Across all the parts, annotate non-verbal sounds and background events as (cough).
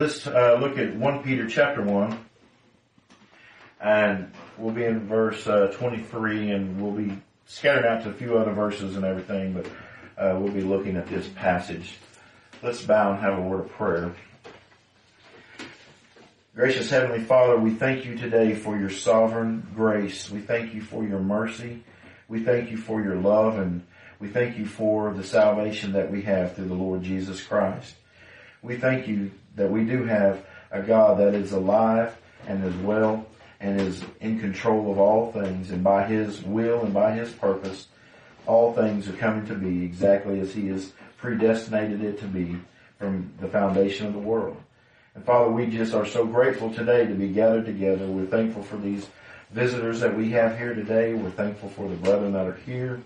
Let's uh, look at 1 Peter chapter 1. And we'll be in verse uh, 23 and we'll be scattered out to a few other verses and everything, but uh, we'll be looking at this passage. Let's bow and have a word of prayer. Gracious Heavenly Father, we thank you today for your sovereign grace. We thank you for your mercy. We thank you for your love and we thank you for the salvation that we have through the Lord Jesus Christ. We thank you that we do have a God that is alive and is well and is in control of all things and by His will and by His purpose, all things are coming to be exactly as He has predestinated it to be from the foundation of the world. And Father, we just are so grateful today to be gathered together. We're thankful for these visitors that we have here today. We're thankful for the brethren that are here.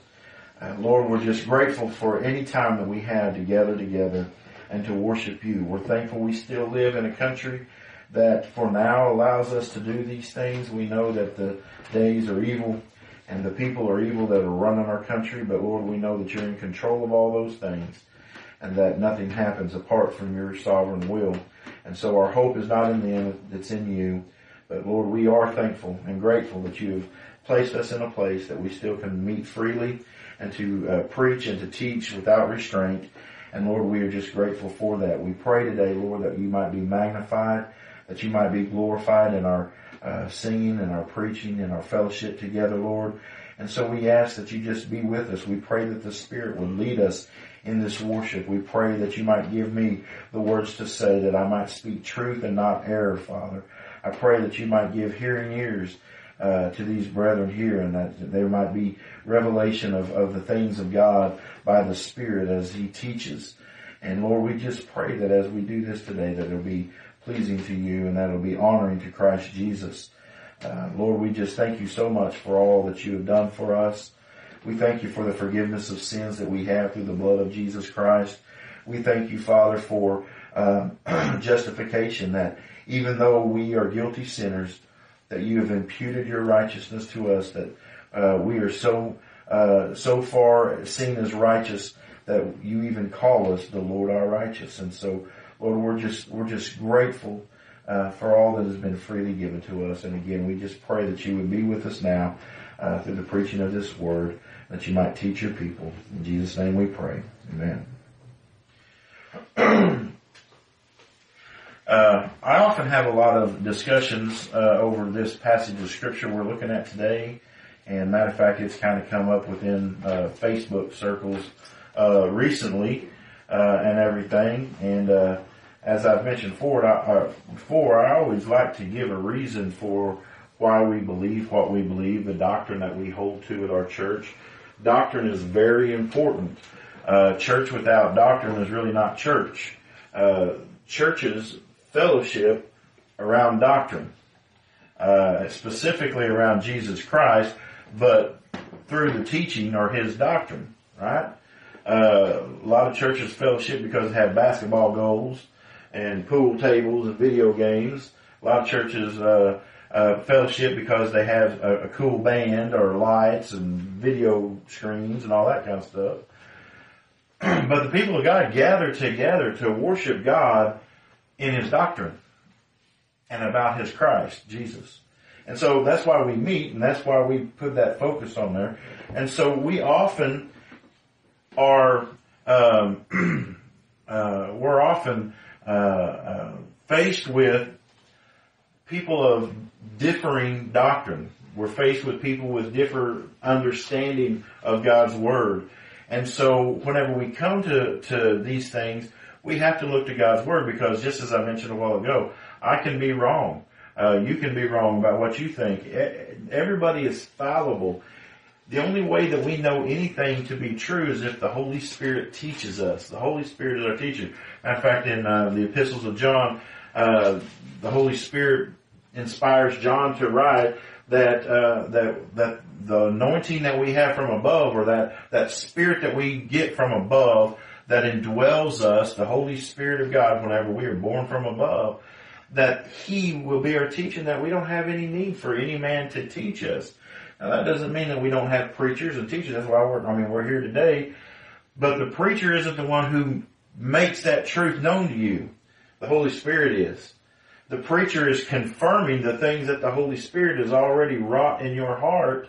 Uh, Lord, we're just grateful for any time that we have to gather together and to worship you. We're thankful we still live in a country that for now allows us to do these things. We know that the days are evil and the people are evil that are running our country, but Lord, we know that you're in control of all those things and that nothing happens apart from your sovereign will. And so our hope is not in them, it's in you. But Lord, we are thankful and grateful that you have placed us in a place that we still can meet freely and to uh, preach and to teach without restraint and Lord, we are just grateful for that. We pray today, Lord, that you might be magnified, that you might be glorified in our uh, singing and our preaching and our fellowship together, Lord. And so we ask that you just be with us. We pray that the Spirit would lead us in this worship. We pray that you might give me the words to say that I might speak truth and not error, Father. I pray that you might give hearing ears uh, to these brethren here and that there might be revelation of, of the things of God by the Spirit as He teaches. And Lord, we just pray that as we do this today, that it'll be pleasing to you and that it'll be honoring to Christ Jesus. Uh, Lord, we just thank you so much for all that you have done for us. We thank you for the forgiveness of sins that we have through the blood of Jesus Christ. We thank you, Father, for uh, (clears throat) justification that even though we are guilty sinners, that you have imputed your righteousness to us, that uh, we are so uh, so far seen as righteous that you even call us the Lord our righteous. And so, Lord, we're just we're just grateful uh, for all that has been freely given to us. And again, we just pray that you would be with us now uh, through the preaching of this word, that you might teach your people. In Jesus' name, we pray. Amen. (clears throat) Uh, I often have a lot of discussions uh, over this passage of scripture we're looking at today, and matter of fact, it's kind of come up within uh, Facebook circles uh, recently uh, and everything. And uh, as I've mentioned before, I, before, I always like to give a reason for why we believe what we believe, the doctrine that we hold to at our church. Doctrine is very important. church without doctrine is really not church. churches fellowship around doctrine, uh, specifically around Jesus Christ, but through the teaching or his doctrine, right? Uh, a lot of churches fellowship because they have basketball goals and pool tables and video games. A lot of churches uh, uh, fellowship because they have a, a, cool band or lights and video screens and all that kind of stuff. (clears throat) but the people of God gather together to worship God in his doctrine and about his Christ, Jesus. And so that's why we meet and that's why we put that focus on there. And so we often are, um, (clears throat) uh, we're often uh, uh, faced with people of differing doctrine. We're faced with people with different understanding of God's Word. And so whenever we come to, to these things, we have to look to God's Word because just as I mentioned a while ago, I can be wrong. Uh, you can be wrong about what you think. Everybody is fallible. The only way that we know anything to be true is if the Holy Spirit teaches us. The Holy Spirit is our teacher. In fact, in uh, the epistles of John, uh, the Holy Spirit inspires John to write that uh, that that the anointing that we have from above, or that that spirit that we get from above, that indwells us, the Holy Spirit of God, whenever we are born from above, that He will be our teaching that we don't have any need for any man to teach us. Now that doesn't mean that we don't have preachers and teachers. That's why we're, I mean, we're here today. But the preacher isn't the one who makes that truth known to you. The Holy Spirit is. The preacher is confirming the things that the Holy Spirit has already wrought in your heart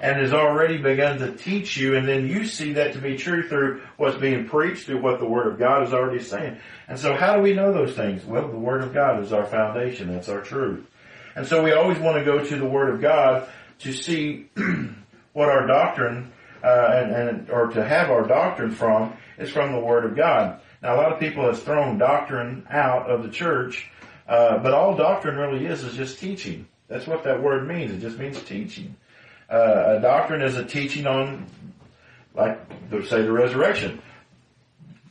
and has already begun to teach you and then you see that to be true through what's being preached, through what the Word of God is already saying. And so how do we know those things? Well, the Word of God is our foundation. That's our truth. And so we always want to go to the Word of God to see (clears throat) what our doctrine, uh, and, and, or to have our doctrine from is from the Word of God. Now a lot of people have thrown doctrine out of the church, uh, but all doctrine really is is just teaching. That's what that word means. It just means teaching. Uh, a doctrine is a teaching on, like, say the resurrection.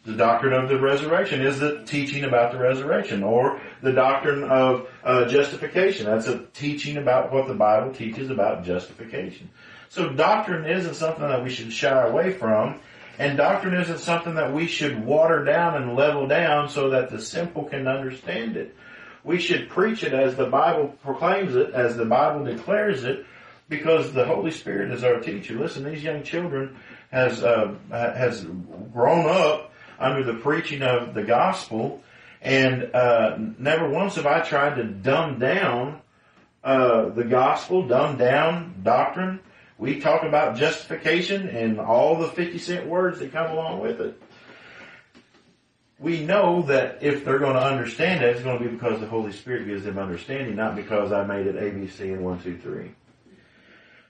The doctrine of the resurrection is the teaching about the resurrection, or the doctrine of uh, justification. That's a teaching about what the Bible teaches about justification. So doctrine isn't something that we should shy away from, and doctrine isn't something that we should water down and level down so that the simple can understand it. We should preach it as the Bible proclaims it, as the Bible declares it, because the Holy Spirit is our teacher. Listen, these young children has uh, has grown up under the preaching of the gospel, and uh, never once have I tried to dumb down uh, the gospel, dumb down doctrine. We talk about justification and all the fifty cent words that come along with it. We know that if they're going to understand it, it's going to be because the Holy Spirit gives them understanding, not because I made it A, B, C, and one, two, three.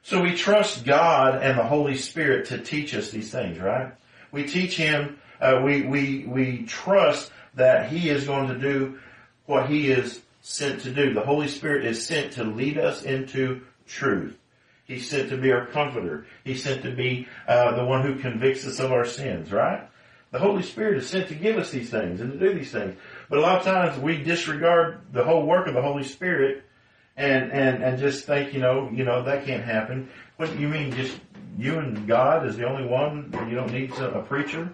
So we trust God and the Holy Spirit to teach us these things, right? We teach Him, uh, we, we, we trust that He is going to do what He is sent to do. The Holy Spirit is sent to lead us into truth. He's sent to be our comforter. He's sent to be uh, the one who convicts us of our sins, right? The Holy Spirit is sent to give us these things and to do these things. But a lot of times we disregard the whole work of the Holy Spirit and and and just think, you know, you know that can't happen. What you mean? Just you and God is the only one? You don't need a preacher?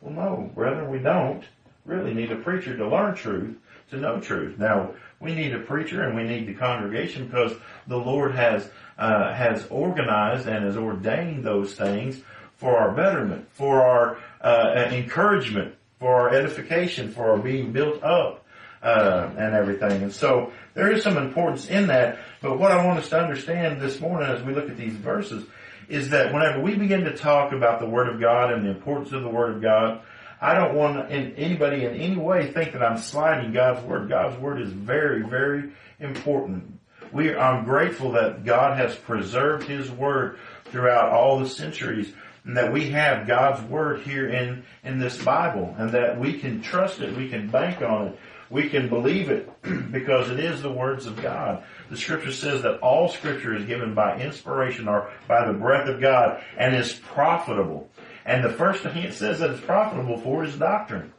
Well, no, brethren, we don't really need a preacher to learn truth, to know truth. Now we need a preacher and we need the congregation because the Lord has uh, has organized and has ordained those things for our betterment, for our uh, encouragement, for our edification, for our being built up uh, and everything. And so there is some importance in that. But what I want us to understand this morning as we look at these verses is that whenever we begin to talk about the Word of God and the importance of the Word of God, I don't want anybody in any way think that I'm sliding God's Word. God's Word is very, very important. We, I'm grateful that God has preserved His Word throughout all the centuries and that we have God's Word here in, in this Bible and that we can trust it, we can bank on it, we can believe it (clears throat) because it is the words of God. The scripture says that all scripture is given by inspiration or by the breath of God and is profitable. And the first thing it says that it's profitable for is doctrine.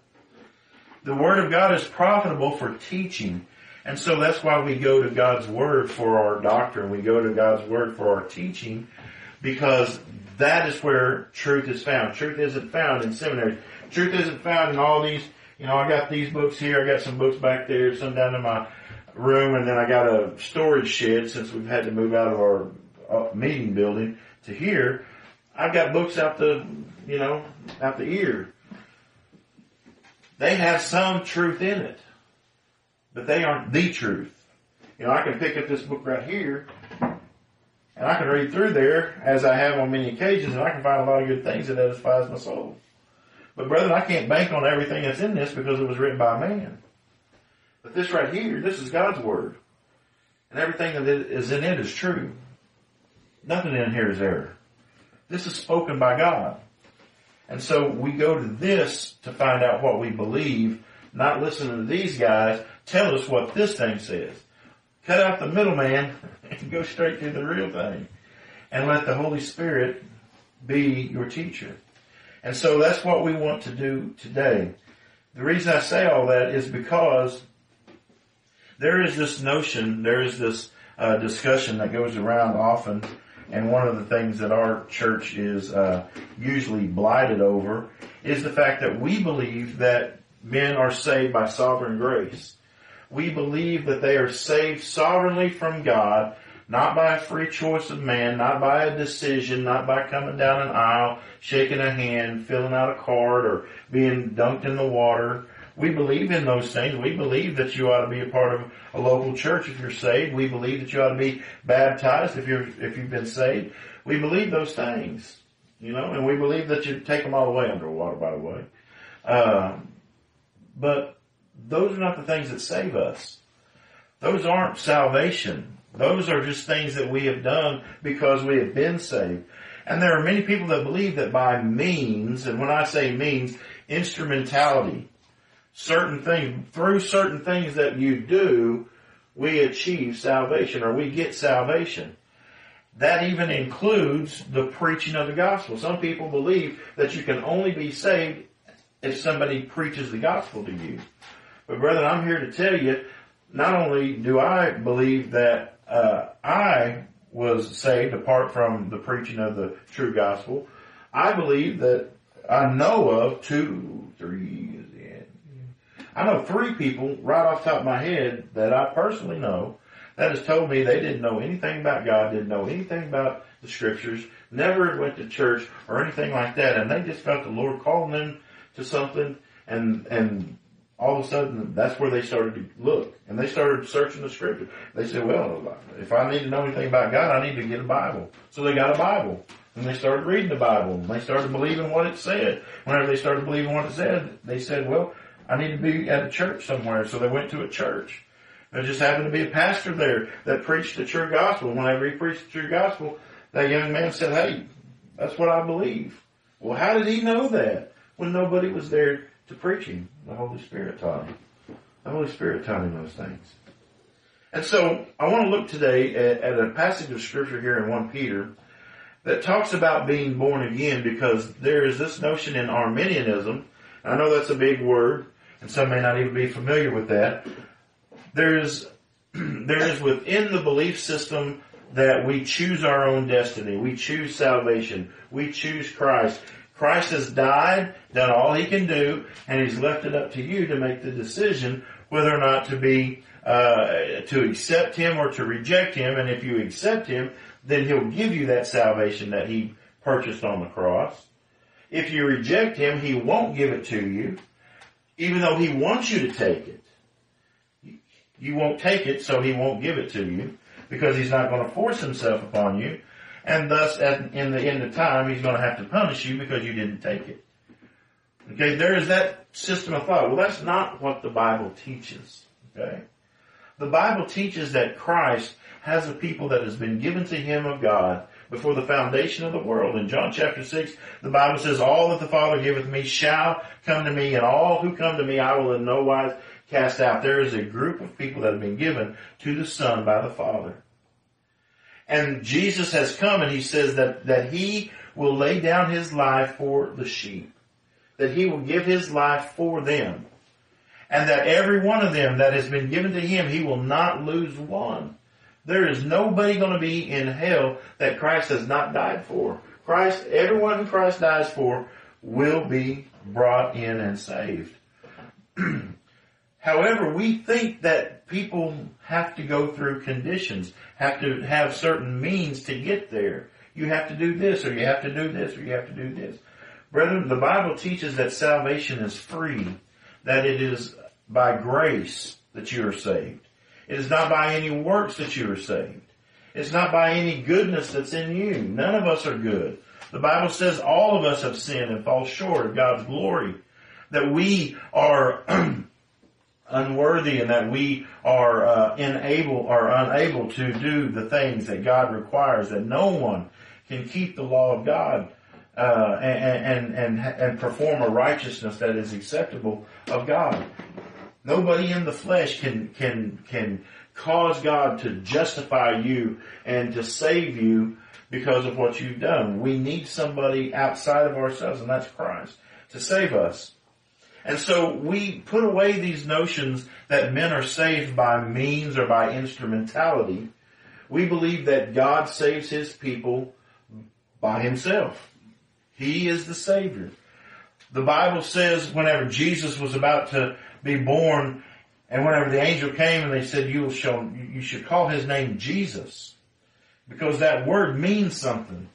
The word of God is profitable for teaching. And so that's why we go to God's word for our doctrine. We go to God's word for our teaching because that is where truth is found. Truth isn't found in seminaries. Truth isn't found in all these you know, I got these books here, I got some books back there, some down in my room, and then I got a storage shed since we've had to move out of our uh, meeting building to here. I've got books out the, you know, out the ear. They have some truth in it, but they aren't the truth. You know, I can pick up this book right here, and I can read through there as I have on many occasions, and I can find a lot of good things that edifies my soul. But brethren, I can't bank on everything that's in this because it was written by man. But this right here, this is God's Word. And everything that is in it is true. Nothing in here is error. This is spoken by God. And so we go to this to find out what we believe, not listen to these guys tell us what this thing says. Cut out the middleman (laughs) and go straight to the real thing. And let the Holy Spirit be your teacher. And so that's what we want to do today. The reason I say all that is because there is this notion, there is this uh, discussion that goes around often, and one of the things that our church is uh, usually blighted over is the fact that we believe that men are saved by sovereign grace. We believe that they are saved sovereignly from God not by a free choice of man, not by a decision, not by coming down an aisle, shaking a hand, filling out a card, or being dunked in the water. We believe in those things. We believe that you ought to be a part of a local church if you're saved. We believe that you ought to be baptized if you're, if you've been saved. We believe those things, you know, and we believe that you take them all the way underwater, by the way. Um, but those are not the things that save us. Those aren't salvation. Those are just things that we have done because we have been saved. And there are many people that believe that by means, and when I say means, instrumentality, certain things, through certain things that you do, we achieve salvation or we get salvation. That even includes the preaching of the gospel. Some people believe that you can only be saved if somebody preaches the gospel to you. But brethren, I'm here to tell you, not only do I believe that uh, I was saved apart from the preaching of the true gospel, I believe that I know of two, three, I know three people right off the top of my head that I personally know that has told me they didn't know anything about God, didn't know anything about the scriptures, never went to church or anything like that, and they just felt the Lord calling them to something, and and all of a sudden that's where they started to look, and they started searching the scripture. They said, "Well, if I need to know anything about God, I need to get a Bible." So they got a Bible, and they started reading the Bible, and they started believing what it said. Whenever they started believing what it said, they said, "Well, I need to be at a church somewhere." So they went to a church. There just happened to be a pastor there that preached the true gospel. Whenever he preached the true gospel, that young man said, "Hey, that's what I believe." Well, how did he know that? when nobody was there to preach him. The Holy Spirit taught him. The Holy Spirit taught him those things. And so I want to look today at, at a passage of scripture here in 1 Peter that talks about being born again because there is this notion in Arminianism. I know that's a big word and some may not even be familiar with that. There is, (clears throat) there is within the belief system that we choose our own destiny. We choose salvation. We choose Christ. Christ has died, done all he can do, and he's left it up to you to make the decision whether or not to be, uh, to accept him or to reject him. And if you accept him, then he'll give you that salvation that he purchased on the cross. If you reject him, he won't give it to you, even though he wants you to take it. You won't take it, so he won't give it to you because he's not going to force himself upon you and thus at, in the end of time he's going to have to punish you because you didn't take it. Okay, there is that system of thought. Well, that's not what the Bible teaches. Okay, the Bible teaches that Christ has a people that has been given to him of God before the foundation of the world. In John chapter 6, the Bible says, All that the Father giveth me shall come to me, and all who come to me I will in no wise cast out. There is a group of people that have been given to the Son by the Father. And Jesus has come and he says that, that he will lay down his life for the sheep. That he will give his life for them. And that every one of them that has been given to him, he will not lose one. There is nobody going to be in hell that Christ has not died for. Christ, everyone who Christ dies for will be brought in and saved. (clears throat) However, we think that people have to go through conditions, have to have certain means to get there. You have to do this, or you have to do this, or you have to do this. Brethren, the Bible teaches that salvation is free, that it is by grace that you are saved. It is not by any works that you are saved. It's not by any goodness that's in you. None of us are good. The Bible says all of us have sinned and fall short of God's glory. That we are (clears throat) unworthy and that we are uh, unable or unable to do the things that God requires. That no one can keep the law of God uh, and, and and and perform a righteousness that is acceptable of God. Nobody in the flesh can can can cause God to justify you and to save you because of what you've done. We need somebody outside of ourselves, and that's Christ, to save us. And so we put away these notions that men are saved by means or by instrumentality. We believe that God saves his people by himself. He is the Savior. The Bible says whenever Jesus was about to be born and whenever the angel came and they said you shall, you should call his name Jesus because that word means something.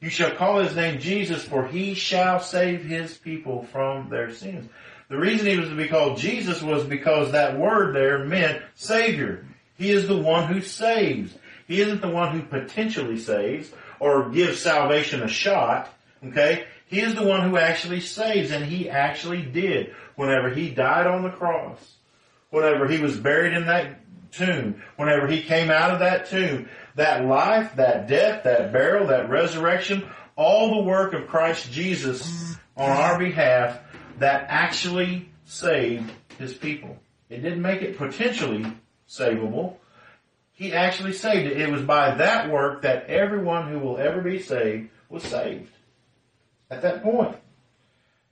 You shall call his name Jesus, for he shall save his people from their sins. The reason he was to be called Jesus was because that word there meant Savior. He is the one who saves. He isn't the one who potentially saves or gives salvation a shot. Okay? He is the one who actually saves and he actually did whenever he died on the cross. Whenever he was buried in that tomb. Whenever he came out of that tomb. That life, that death, that burial, that resurrection, all the work of Christ Jesus on our behalf that actually saved his people. It didn't make it potentially savable. He actually saved it. It was by that work that everyone who will ever be saved was saved. At that point.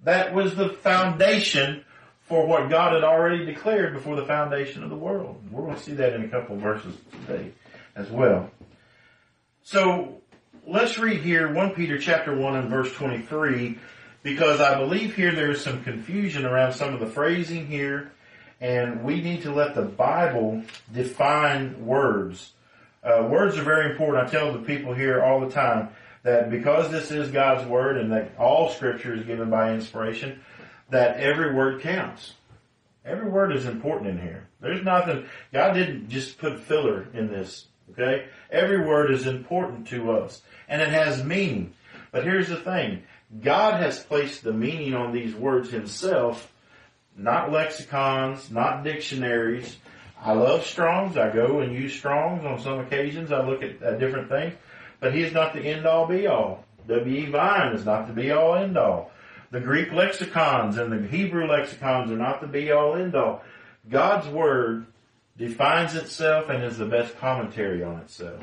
That was the foundation for what God had already declared before the foundation of the world. We're going to see that in a couple of verses today as well. So let's read here 1 Peter chapter 1 and verse 23 because I believe here there is some confusion around some of the phrasing here and we need to let the Bible define words. Uh, words are very important. I tell the people here all the time that because this is God's word and that all scripture is given by inspiration, that every word counts. Every word is important in here. There's nothing, God didn't just put filler in this, okay? Every word is important to us and it has meaning. But here's the thing. God has placed the meaning on these words himself, not lexicons, not dictionaries. I love Strong's. I go and use Strong's on some occasions. I look at, at different things, but he is not the end all be all. W.E. Vine is not the be all end all. The Greek lexicons and the Hebrew lexicons are not the be all end all. God's word defines itself and is the best commentary on itself.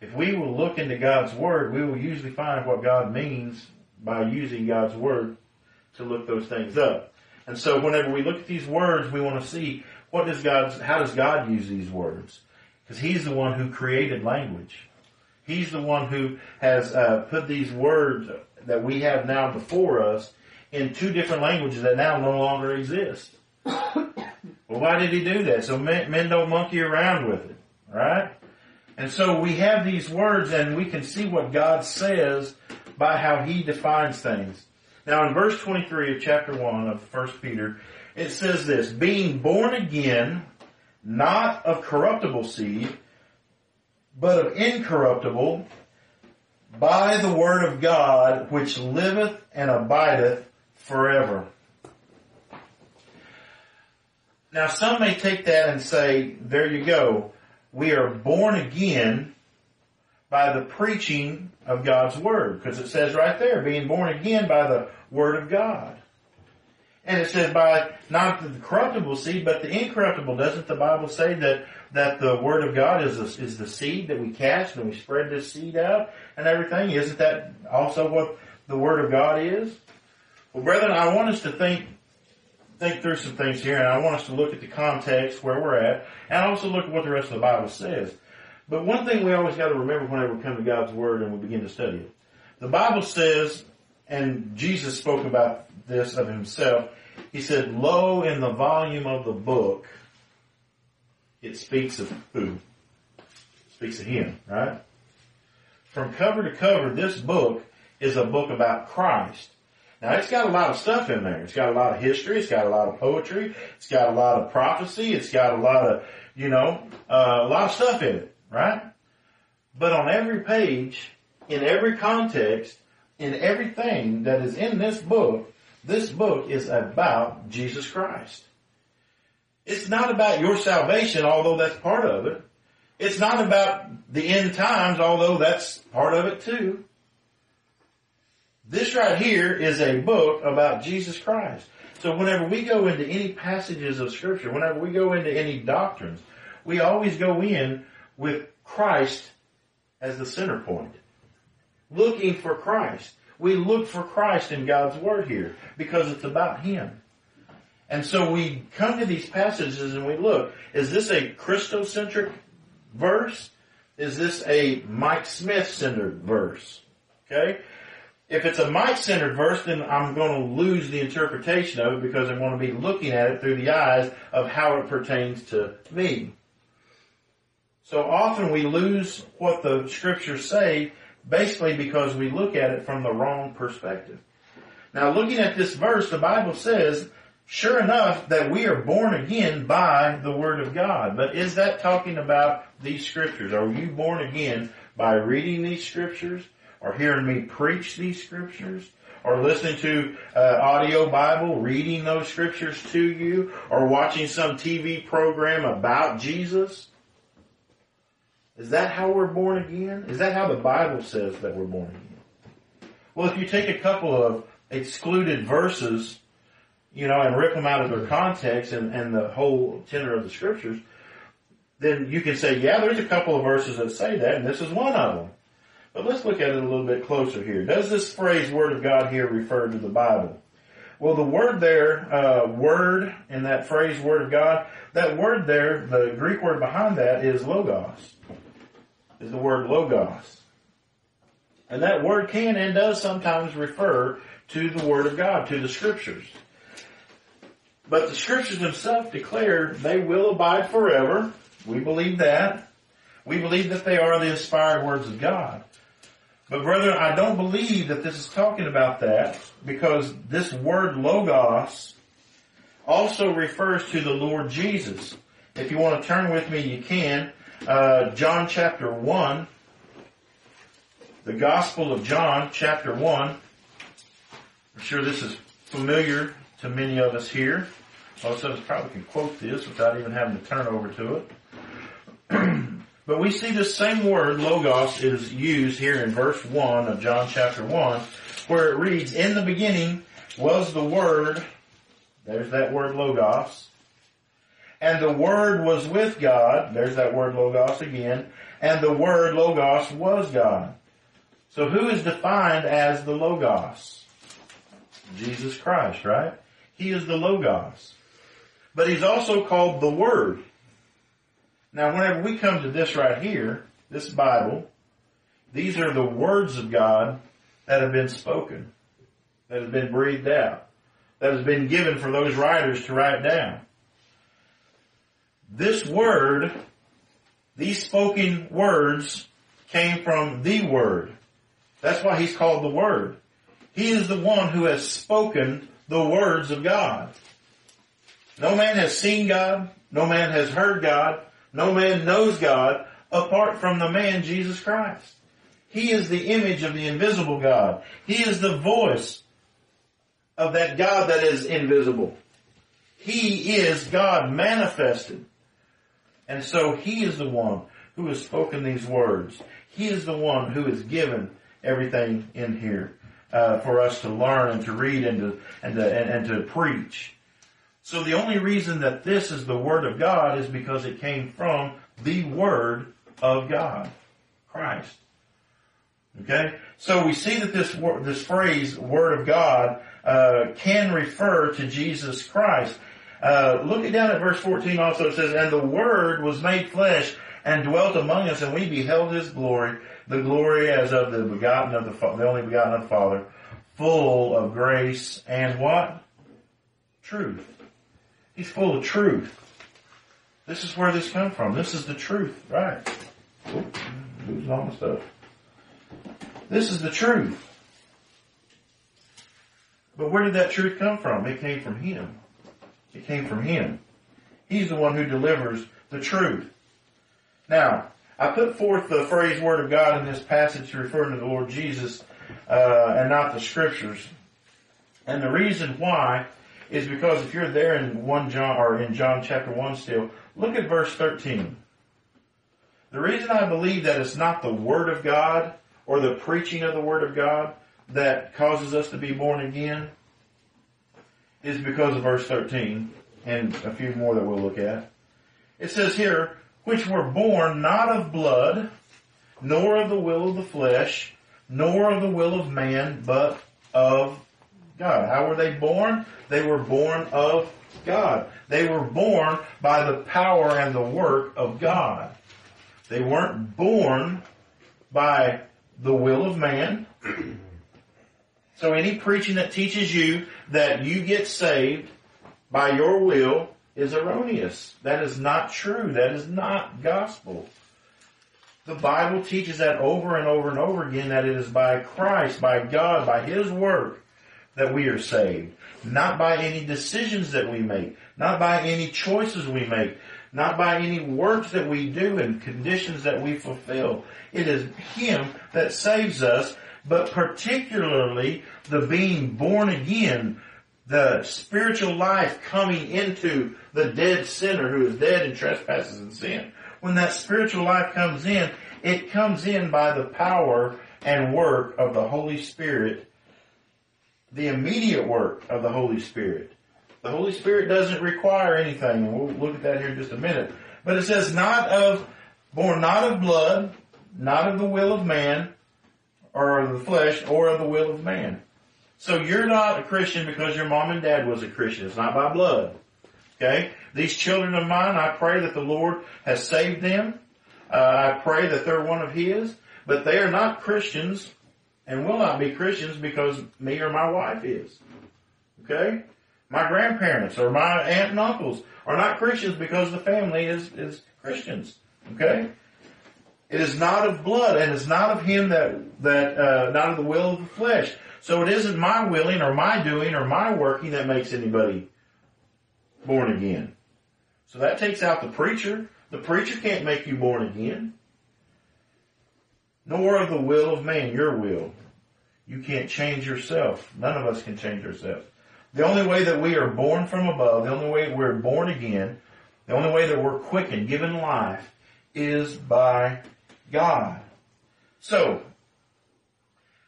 If we will look into God's word, we will usually find what God means by using God's word to look those things up. And so whenever we look at these words, we want to see what does God, how does God use these words? Because He's the one who created language. He's the one who has uh, put these words that we have now before us in two different languages that now no longer exist. Well, why did He do that? So men, men don't monkey around with it, right? And so we have these words and we can see what God says by how he defines things. Now in verse 23 of chapter 1 of 1 Peter, it says this, being born again, not of corruptible seed, but of incorruptible, by the word of God, which liveth and abideth forever. Now some may take that and say, there you go. We are born again by the preaching of God's Word. Because it says right there, being born again by the Word of God. And it says by not the corruptible seed, but the incorruptible. Doesn't the Bible say that, that the Word of God is, is the seed that we cast and we spread this seed out and everything? Isn't that also what the Word of God is? Well, brethren, I want us to think think through some things here, and I want us to look at the context where we're at, and also look at what the rest of the Bible says. But one thing we always got to remember whenever we come to God's Word and we begin to study it. The Bible says, and Jesus spoke about this of himself, he said, Lo, in the volume of the book, it speaks of who? It speaks of him, right? From cover to cover, this book is a book about Christ. Now it's got a lot of stuff in there. It's got a lot of history. It's got a lot of poetry. It's got a lot of prophecy. It's got a lot of, you know, uh, a lot of stuff in it right? But on every page, in every context, in everything that is in this book, this book is about Jesus Christ. It's not about your salvation, although that's part of it. It's not about the end times, although that's part of it too. This right here is a book about Jesus Christ. So whenever we go into any passages of scripture, whenever we go into any doctrines, we always go in with Christ as the center point. Looking for Christ. We look for Christ in God's Word here because it's about Him. And so we come to these passages and we look, is this a Christocentric verse? Is this a Mike Smith centered verse? Okay? If it's a Mike centered verse, then I'm going to lose the interpretation of it because I'm going to be looking at it through the eyes of how it pertains to me. So often we lose what the scriptures say basically because we look at it from the wrong perspective. Now looking at this verse, the Bible says sure enough that we are born again by the Word of God. But is that talking about these scriptures? Are you born again by reading these scriptures or hearing me preach these scriptures? Or listening to uh, audio Bible, reading those scriptures to you, or watching some TV program about Jesus? Is that how we're born again? Is that how the Bible says that we're born again? Well, if you take a couple of excluded verses you know, and rip them out of their context and, and the whole tenor of the scriptures, then you can say, yeah, there's a couple of verses that say that, and this is one of them. But let's look at it a little bit closer here. Does this phrase "word of God" here refer to the Bible? Well, the word there, uh, word in that phrase "word of God," that word there, the Greek word behind that is logos. Is the word logos, and that word can and does sometimes refer to the word of God, to the scriptures. But the scriptures themselves declare they will abide forever. We believe that. We believe that they are the inspired words of God. But brethren, I don't believe that this is talking about that because this word logos also refers to the Lord Jesus. If you want to turn with me, you can. Uh, John chapter 1. The Gospel of John chapter 1. I'm sure this is familiar to many of us here. Most of us probably can quote this without even having to turn over to it. But we see this same word, logos, is used here in verse 1 of John chapter 1, where it reads, In the beginning was the Word, there's that word logos, and the Word was with God, there's that word logos again, and the Word logos was God. So who is defined as the logos? Jesus Christ, right? He is the logos. But he's also called the Word. Now whenever we come to this right here, this Bible, these are the words of God that have been spoken, that have been breathed out, that has been given for those writers to write down. This word, these spoken words came from the Word. That's why he's called the Word. He is the one who has spoken the words of God. No man has seen God. No man has heard God. No man knows God apart from the man Jesus Christ. He is the image of the invisible God. He is the voice of that God that is invisible. He is God manifested. And so he is the one who has spoken these words. He is the one who has given everything in here uh, for us to learn and to read and to and to and, and to preach. So the only reason that this is the Word of God is because it came from the Word of God, Christ. Okay, so we see that this this phrase "Word of God" uh, can refer to Jesus Christ. Uh, looking down at verse 14 also it says, And the Word was made flesh and dwelt among us, and we beheld His glory, the glory as of the begotten of the, the only begotten of the Father, full of grace and what? Truth. He's full of truth. This is where this comes from. This is the truth, right? All my stuff. This is the truth. But where did that truth come from? It came from Him. It came from Him. He's the one who delivers the truth. Now, I put forth the phrase Word of God in this passage referring to the Lord Jesus, uh, and not the scriptures. And the reason why is because if you're there in 1 John, or in John chapter 1 still, look at verse 13. The reason I believe that it's not the Word of God or the preaching of the Word of God that causes us to be born again is because of verse 13 and a few more that we'll look at. It says here, which were born not of blood, nor of the will of the flesh, nor of the will of man, but of God. How were they born? They were born of God. They were born by the power and the work of God. They weren't born by the will of man. So any preaching that teaches you that you get saved by your will is erroneous. That is not true. That is not gospel. The Bible teaches that over and over and over again that it is by Christ, by God, by His work that we are saved. not by any decisions that we make, not by any choices we make, not by any works that we do and conditions that we fulfill. It is Him that saves us, but particularly the being born again, the spiritual life coming into the dead sinner who is dead in trespasses and sin. When that spiritual life comes in, it comes in by the power and work of the Holy Spirit, the immediate work of the Holy Spirit. The Holy Spirit doesn't require anything, and we'll look at that here in just a minute. But it says not of, born not of blood, not of the will of man, or of the flesh, or of the will of man. So you're not a Christian because your mom and dad was a Christian. It's not by blood. Okay? These children of mine, I pray that the Lord has saved them. Uh, I pray that they're one of His, but they are not Christians and will not be Christians because me or my wife is. Okay? My grandparents or my aunt and uncles are not Christians because the family is, is Christians. Okay? It is not of blood and it's not of him that, that, uh, not of the will of the flesh. So it isn't my willing or my doing or my working that makes anybody born again. So that takes out the preacher. The preacher can't make you born again. Nor of the will of man, your will. You can't change yourself. None of us can change ourselves. The only way that we are born from above, the only way we're born again, the only way that we're quickened, given life, is by God. So,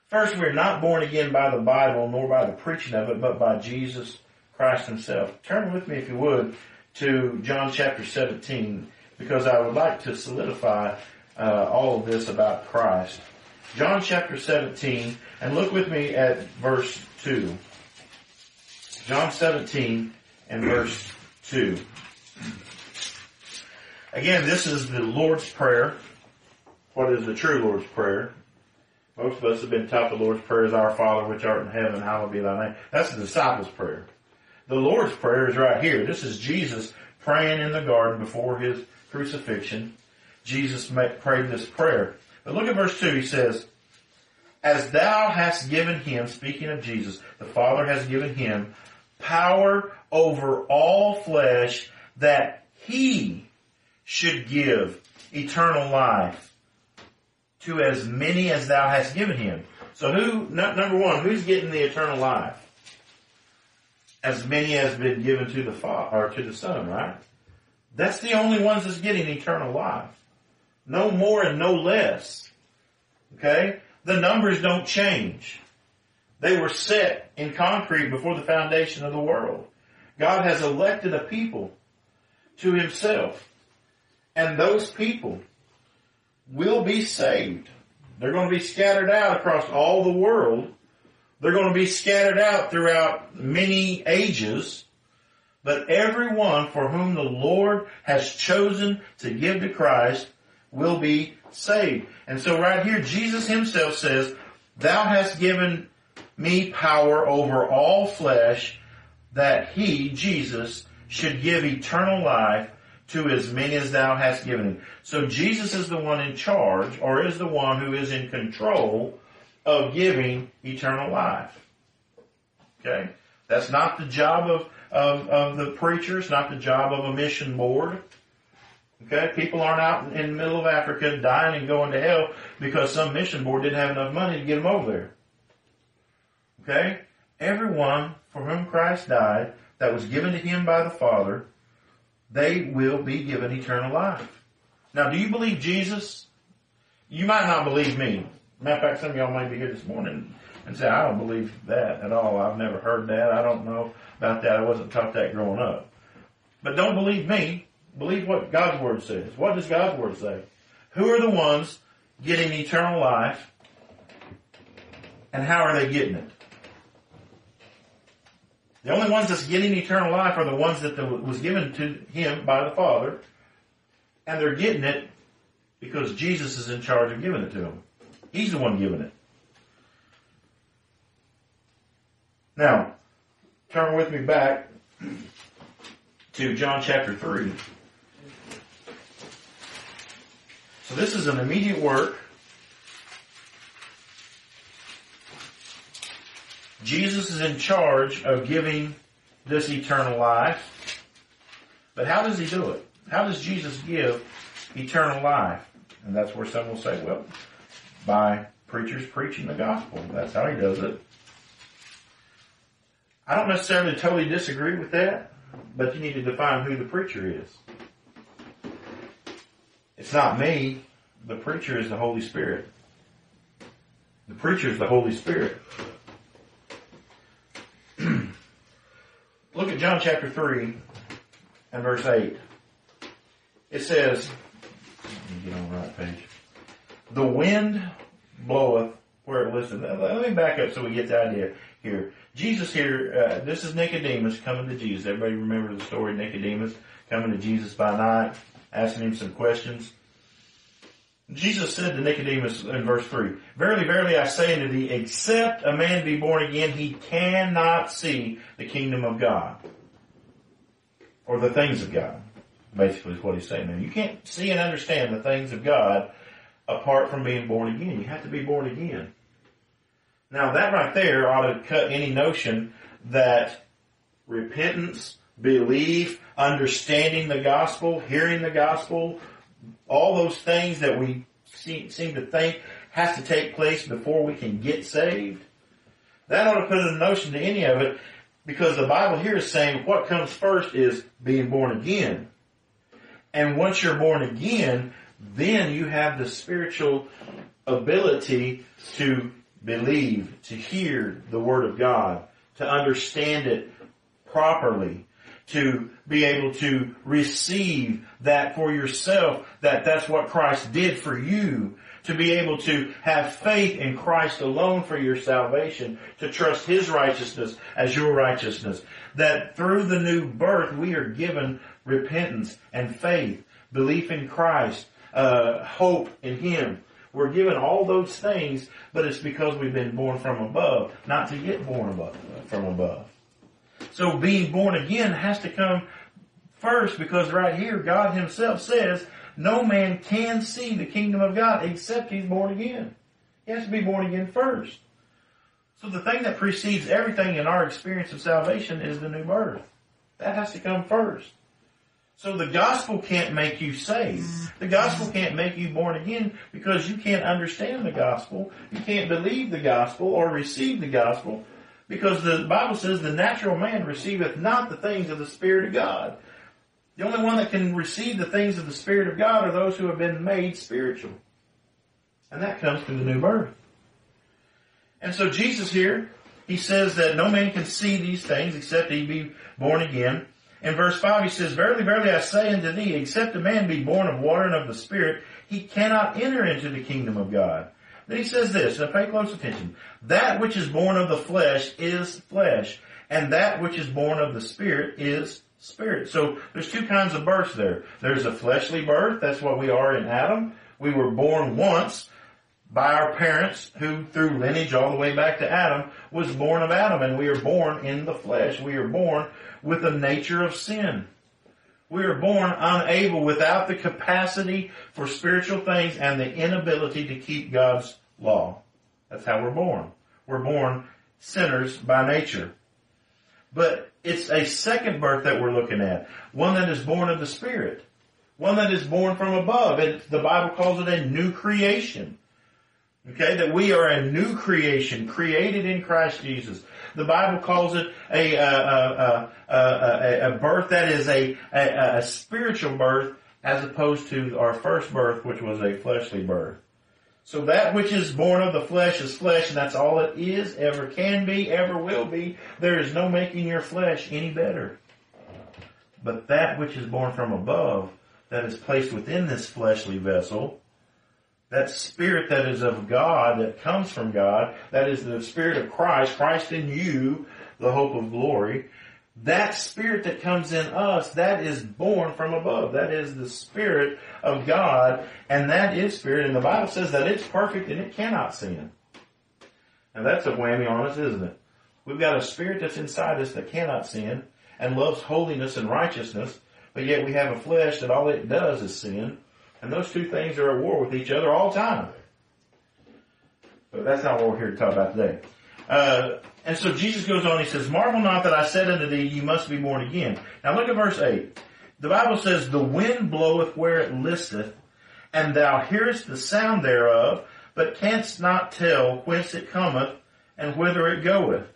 first we're not born again by the Bible nor by the preaching of it, but by Jesus Christ himself. Turn with me, if you would, to John chapter 17, because I would like to solidify uh, all of this about Christ. John chapter 17, and look with me at verse 2. John 17 and verse 2. Again, this is the Lord's Prayer. What is the true Lord's Prayer? Most of us have been taught the Lord's Prayer is our Father which art in heaven, hallowed be thy name. That's the disciples' prayer. The Lord's Prayer is right here. This is Jesus praying in the garden before his crucifixion. Jesus prayed this prayer. But look at verse 2. He says, As thou hast given him, speaking of Jesus, the Father has given him power over all flesh that he should give eternal life to as many as thou hast given him. So who, number one, who's getting the eternal life? As many as been given to the Father, or to the Son, right? That's the only ones that's getting eternal life. No more and no less. Okay? The numbers don't change. They were set in concrete before the foundation of the world. God has elected a people to himself. And those people will be saved. They're going to be scattered out across all the world. They're going to be scattered out throughout many ages. But everyone for whom the Lord has chosen to give to Christ will be saved. And so right here, Jesus himself says, thou hast given me power over all flesh that he, Jesus, should give eternal life to as many as thou hast given him. So Jesus is the one in charge or is the one who is in control of giving eternal life. Okay? That's not the job of, of, of the preacher. It's not the job of a mission board. Okay? People aren't out in the middle of Africa dying and going to hell because some mission board didn't have enough money to get them over there. Okay? Everyone for whom Christ died that was given to him by the Father, they will be given eternal life. Now, do you believe Jesus? You might not believe me. Matter of fact, some of y'all may be here this morning and say, I don't believe that at all. I've never heard that. I don't know about that. I wasn't taught that growing up. But don't believe me. Believe what God's Word says. What does God's Word say? Who are the ones getting eternal life? And how are they getting it? The only ones that's getting eternal life are the ones that was given to him by the Father. And they're getting it because Jesus is in charge of giving it to them. He's the one giving it. Now, turn with me back to John chapter 3. So this is an immediate work Jesus is in charge of giving this eternal life. But how does he do it? How does Jesus give eternal life? And that's where some will say, well, by preachers preaching the gospel. That's how he does it. I don't necessarily totally disagree with that, but you need to define who the preacher is. It's not me. The preacher is the Holy Spirit. The preacher is the Holy Spirit. (clears throat) Look at John chapter 3 and verse 8. It says, get on the right page. The wind bloweth where it listeth. Let me back up so we get the idea here. Jesus here, uh, this is Nicodemus coming to Jesus. Everybody remember the story Nicodemus coming to Jesus by night, asking him some questions. Jesus said to Nicodemus in verse 3, Verily, verily, I say unto thee, except a man be born again, he cannot see the kingdom of God. Or the things of God. Basically is what he's saying there. You can't see and understand the things of God apart from being born again. You have to be born again. Now that right there ought to cut any notion that repentance, belief, understanding the gospel, hearing the gospel, all those things that we seem, seem to think has to take place before we can get saved. That ought to put a notion to any of it because the Bible here is saying what comes first is being born again. And once you're born again, then you have the spiritual ability to believe, to hear the Word of God, to understand it properly, to be able to receive that for yourself, that that's what Christ did for you, to be able to have faith in Christ alone for your salvation, to trust His righteousness as your righteousness, that through the new birth we are given repentance and faith, belief in Christ, uh, hope in Him. We're given all those things, but it's because we've been born from above, not to get born above, from above. So being born again has to come first because right here God himself says no man can see the kingdom of God except he's born again. He has to be born again first. So the thing that precedes everything in our experience of salvation is the new birth. That has to come first. So the gospel can't make you saved. The gospel can't make you born again because you can't understand the gospel. You can't believe the gospel or receive the gospel because the Bible says the natural man receiveth not the things of the Spirit of God. The only one that can receive the things of the Spirit of God are those who have been made spiritual. And that comes through the new birth. And so Jesus here, he says that no man can see these things except he be born again. In verse 5 he says, Verily, verily I say unto thee, except a man be born of water and of the Spirit, he cannot enter into the kingdom of God. Then he says this, now pay close attention. That which is born of the flesh is flesh, and that which is born of the Spirit is spirit. So there's two kinds of births there. There's a fleshly birth, that's what we are in Adam. We were born once by our parents who through lineage all the way back to Adam was born of Adam and we are born in the flesh. We are born with the nature of sin. We are born unable without the capacity for spiritual things and the inability to keep God's law. That's how we're born. We're born sinners by nature. But it's a second birth that we're looking at. One that is born of the Spirit. One that is born from above. And the Bible calls it a new creation. Okay, that we are a new creation, created in Christ Jesus. The Bible calls it a a, a, a, birth that is a, a spiritual birth as opposed to our first birth, which was a fleshly birth. So that which is born of the flesh is flesh, and that's all it is, ever can be, ever will be. There is no making your flesh any better. But that which is born from above, that is placed within this fleshly vessel, that spirit that is of God, that comes from God, that is the spirit of Christ, Christ in you, the hope of glory, that spirit that comes in us, that is born from above. That is the spirit of God, and that is spirit, and the Bible says that it's perfect and it cannot sin. And that's a whammy on us, isn't it? We've got a spirit that's inside us that cannot sin and loves holiness and righteousness, but yet we have a flesh that all it does is sin. And those two things are at war with each other all the time. But that's not what we're here to talk about today. Uh, And so Jesus goes on, he says, Marvel not that I said unto thee, you must be born again. Now look at verse 8. The Bible says, the wind bloweth where it listeth, and thou hearest the sound thereof, but canst not tell whence it cometh and whither it goeth.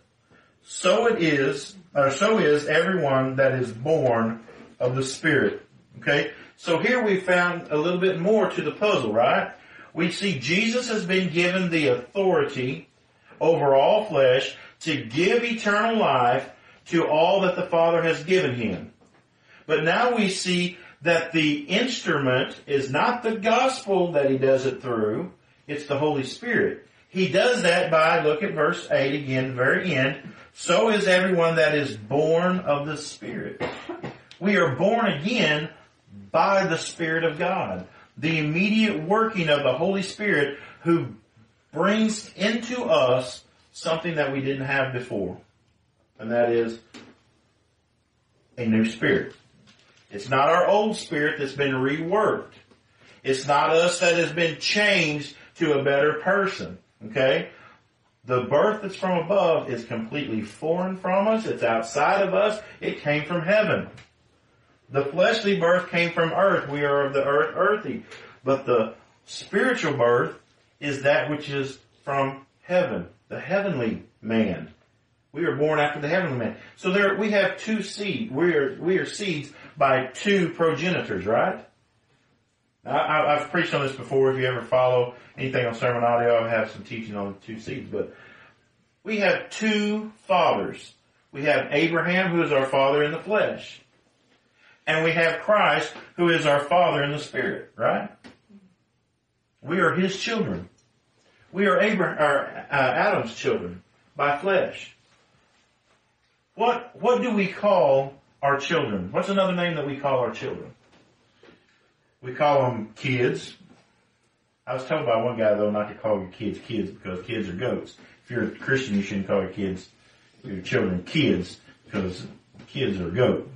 So it is, or so is everyone that is born of the Spirit. Okay? So here we found a little bit more to the puzzle, right? We see Jesus has been given the authority over all flesh to give eternal life to all that the Father has given him. But now we see that the instrument is not the gospel that he does it through, it's the Holy Spirit. He does that by, look at verse 8 again, very end, so is everyone that is born of the Spirit. We are born again by the Spirit of God. The immediate working of the Holy Spirit who brings into us something that we didn't have before. And that is a new spirit. It's not our old spirit that's been reworked. It's not us that has been changed to a better person. Okay? The birth that's from above is completely foreign from us. It's outside of us. It came from heaven. The fleshly birth came from earth. We are of the earth, earthy. But the spiritual birth is that which is from heaven, the heavenly man. We are born after the heavenly man. So there, we have two seed. We are, we are seeds by two progenitors, right? I, have preached on this before. If you ever follow anything on sermon audio, I have some teaching on two seeds. But we have two fathers. We have Abraham, who is our father in the flesh, and we have Christ, who is our father in the spirit. Right? We are his children. We are Abraham, or, uh, Adam's children by flesh. What what do we call our children? What's another name that we call our children? We call them kids. I was told by one guy though not to call your kids kids because kids are goats. If you're a Christian, you shouldn't call your kids, your children kids because kids are goat.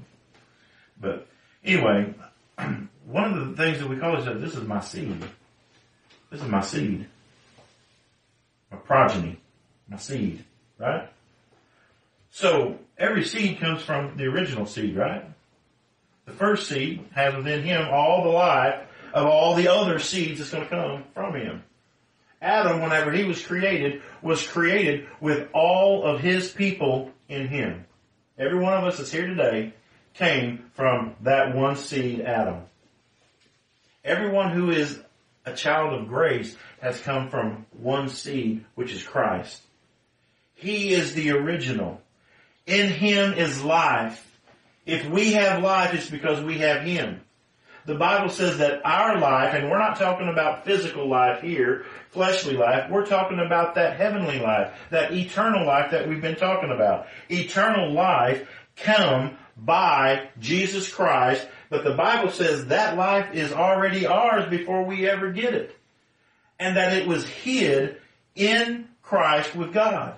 But anyway, (clears throat) one of the things that we call is that this is my seed. This is my seed. My progeny. My seed. Right? So every seed comes from the original seed, right? The first seed has within him all the life of all the other seeds that's going to come from him. Adam, whenever he was created, was created with all of his people in him. Every one of us that's here today came from that one seed, Adam. Everyone who is a child of grace has come from one seed, which is Christ. He is the original. In him is life. If we have life, it's because we have Him. The Bible says that our life, and we're not talking about physical life here, fleshly life, we're talking about that heavenly life, that eternal life that we've been talking about. Eternal life come by Jesus Christ, but the Bible says that life is already ours before we ever get it. And that it was hid in Christ with God.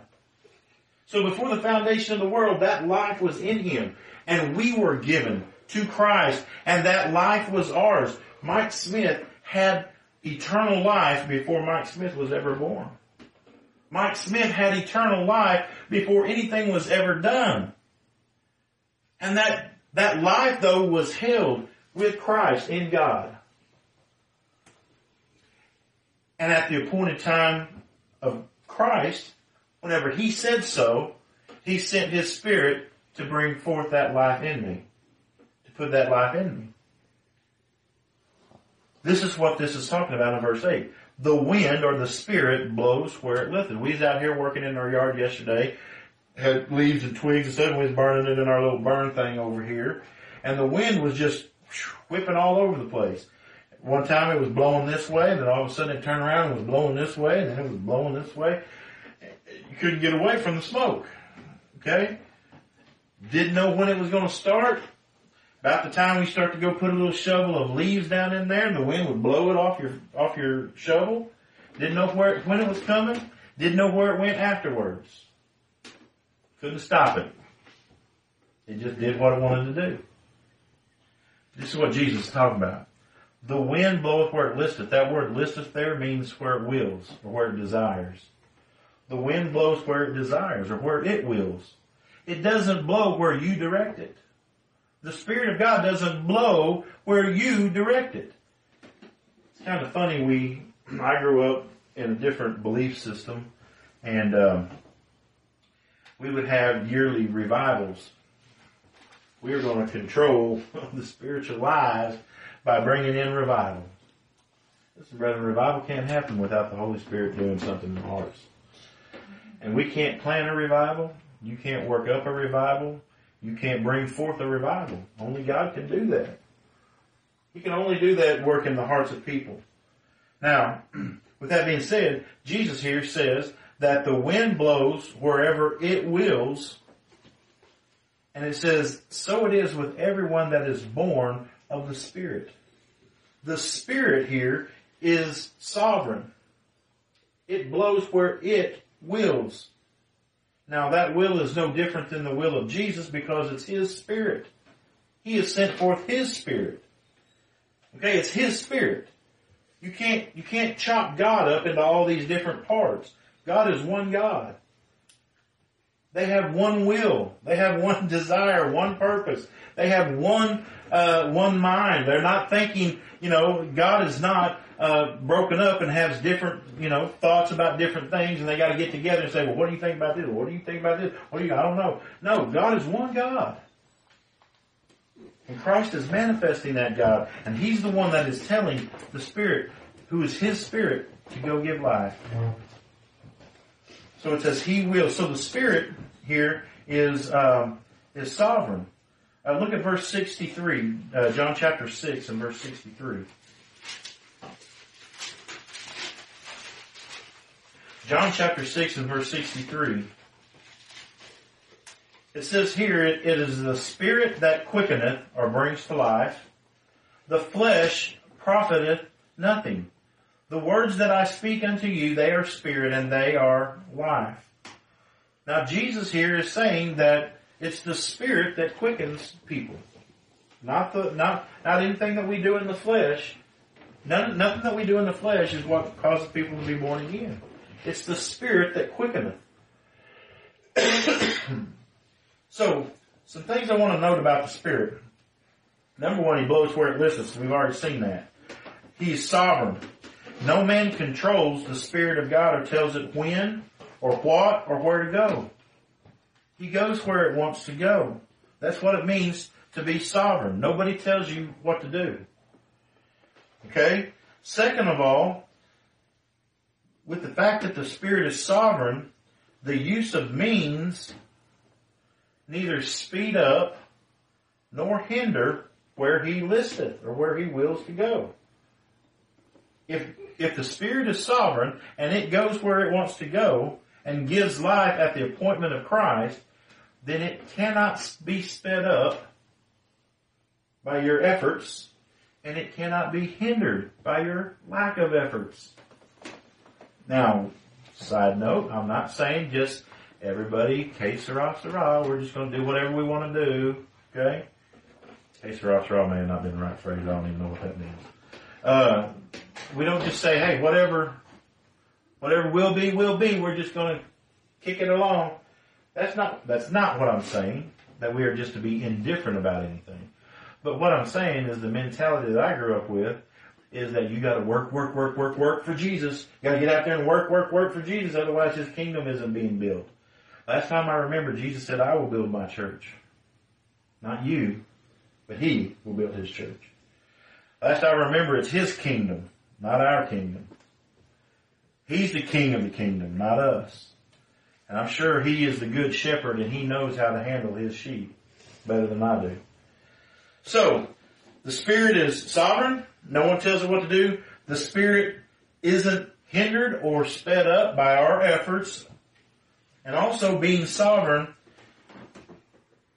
So before the foundation of the world, that life was in Him and we were given to Christ and that life was ours. Mike Smith had eternal life before Mike Smith was ever born. Mike Smith had eternal life before anything was ever done. And that, that life though was held with Christ in God. And at the appointed time of Christ, whenever he said so, he sent his spirit to bring forth that life in me, to put that life in me. This is what this is talking about in verse 8. The wind or the spirit blows where it listeth. We was out here working in our yard yesterday, had leaves and twigs and stuff, and we was burning it in our little burn thing over here. And the wind was just whipping all over the place. One time it was blowing this way, and then all of a sudden it turned around and was blowing this way, and then it was blowing this way. You couldn't get away from the smoke. Okay? Didn't know when it was going to start. About the time we start to go put a little shovel of leaves down in there the wind would blow it off your, off your shovel. Didn't know where, when it was coming. Didn't know where it went afterwards. Couldn't stop it. It just did what it wanted to do. This is what Jesus is talking about. The wind bloweth where it listeth. That word listeth there means where it wills or where it desires. The wind blows where it desires or where it wills. It doesn't blow where you direct it. The Spirit of God doesn't blow where you direct it. It's kind of funny. We, I grew up in a different belief system and, um, we would have yearly revivals. We were going to control (laughs) the spiritual lives by bringing in revival. Listen, brother, revival can't happen without the Holy Spirit doing something in the hearts. And we can't plan a revival. You can't work up a revival. You can't bring forth a revival. Only God can do that. He can only do that work in the hearts of people. Now, (clears throat) with that being said, Jesus here says that the wind blows wherever it wills. And it says, so it is with everyone that is born of the Spirit. The Spirit here is sovereign. It blows where it wills. Now that will is no different than the will of Jesus because it's His Spirit. He has sent forth His Spirit. Okay, it's His Spirit. You can't, you can't chop God up into all these different parts. God is one God. They have one will. They have (laughs) one desire, one purpose. They have one, uh, one mind. They're not thinking, you know, God is not, uh, broken up and has different, you know, thoughts about different things and they gotta get together and say, well, what do you think about this? What do you think about this? What do you, I don't know. No, God is one God. And Christ is manifesting that God. And He's the one that is telling the Spirit, who is His Spirit, to go give life. So it says He will. So the Spirit here is um, is sovereign. Uh, look at verse 63, uh, John chapter 6 and verse 63. John chapter 6 and verse 63. It says here, it, it is the spirit that quickeneth or brings to life. The flesh profiteth nothing. The words that I speak unto you, they are spirit and they are life. Now Jesus here is saying that it's the spirit that quickens people. Not the, not, not anything that we do in the flesh. None, nothing that we do in the flesh is what causes people to be born again. It's the spirit that quickeneth. (coughs) so, some things I want to note about the spirit. Number one, he blows where it listens. We've already seen that. He is sovereign. No man controls the Spirit of God or tells it when or what or where to go. He goes where it wants to go. That's what it means to be sovereign. Nobody tells you what to do. Okay? Second of all, with the fact that the Spirit is sovereign, the use of means neither speed up nor hinder where he listeth or where he wills to go. If, if the Spirit is sovereign and it goes where it wants to go and gives life at the appointment of Christ, then it cannot be sped up by your efforts and it cannot be hindered by your lack of efforts. Now, side note, I'm not saying just everybody, que sera, sera, we're just going to do whatever we want to do, okay? Que sera, sera may have not been the right phrase, I don't even know what that means. Uh, we don't just say, hey, whatever, whatever will be, will be. We're just going to kick it along. That's not, that's not what I'm saying, that we are just to be indifferent about anything. But what I'm saying is the mentality that I grew up with is that you gotta work, work, work, work, work for Jesus. You gotta get out there and work, work, work for Jesus, otherwise his kingdom isn't being built. Last time I remember, Jesus said, I will build my church. Not you, but he will build his church. Last I remember, it's his kingdom, not our kingdom. He's the king of the kingdom, not us. And I'm sure he is the good shepherd and he knows how to handle his sheep better than I do. So, the Spirit is sovereign. No one tells it what to do. The Spirit isn't hindered or sped up by our efforts. And also being sovereign,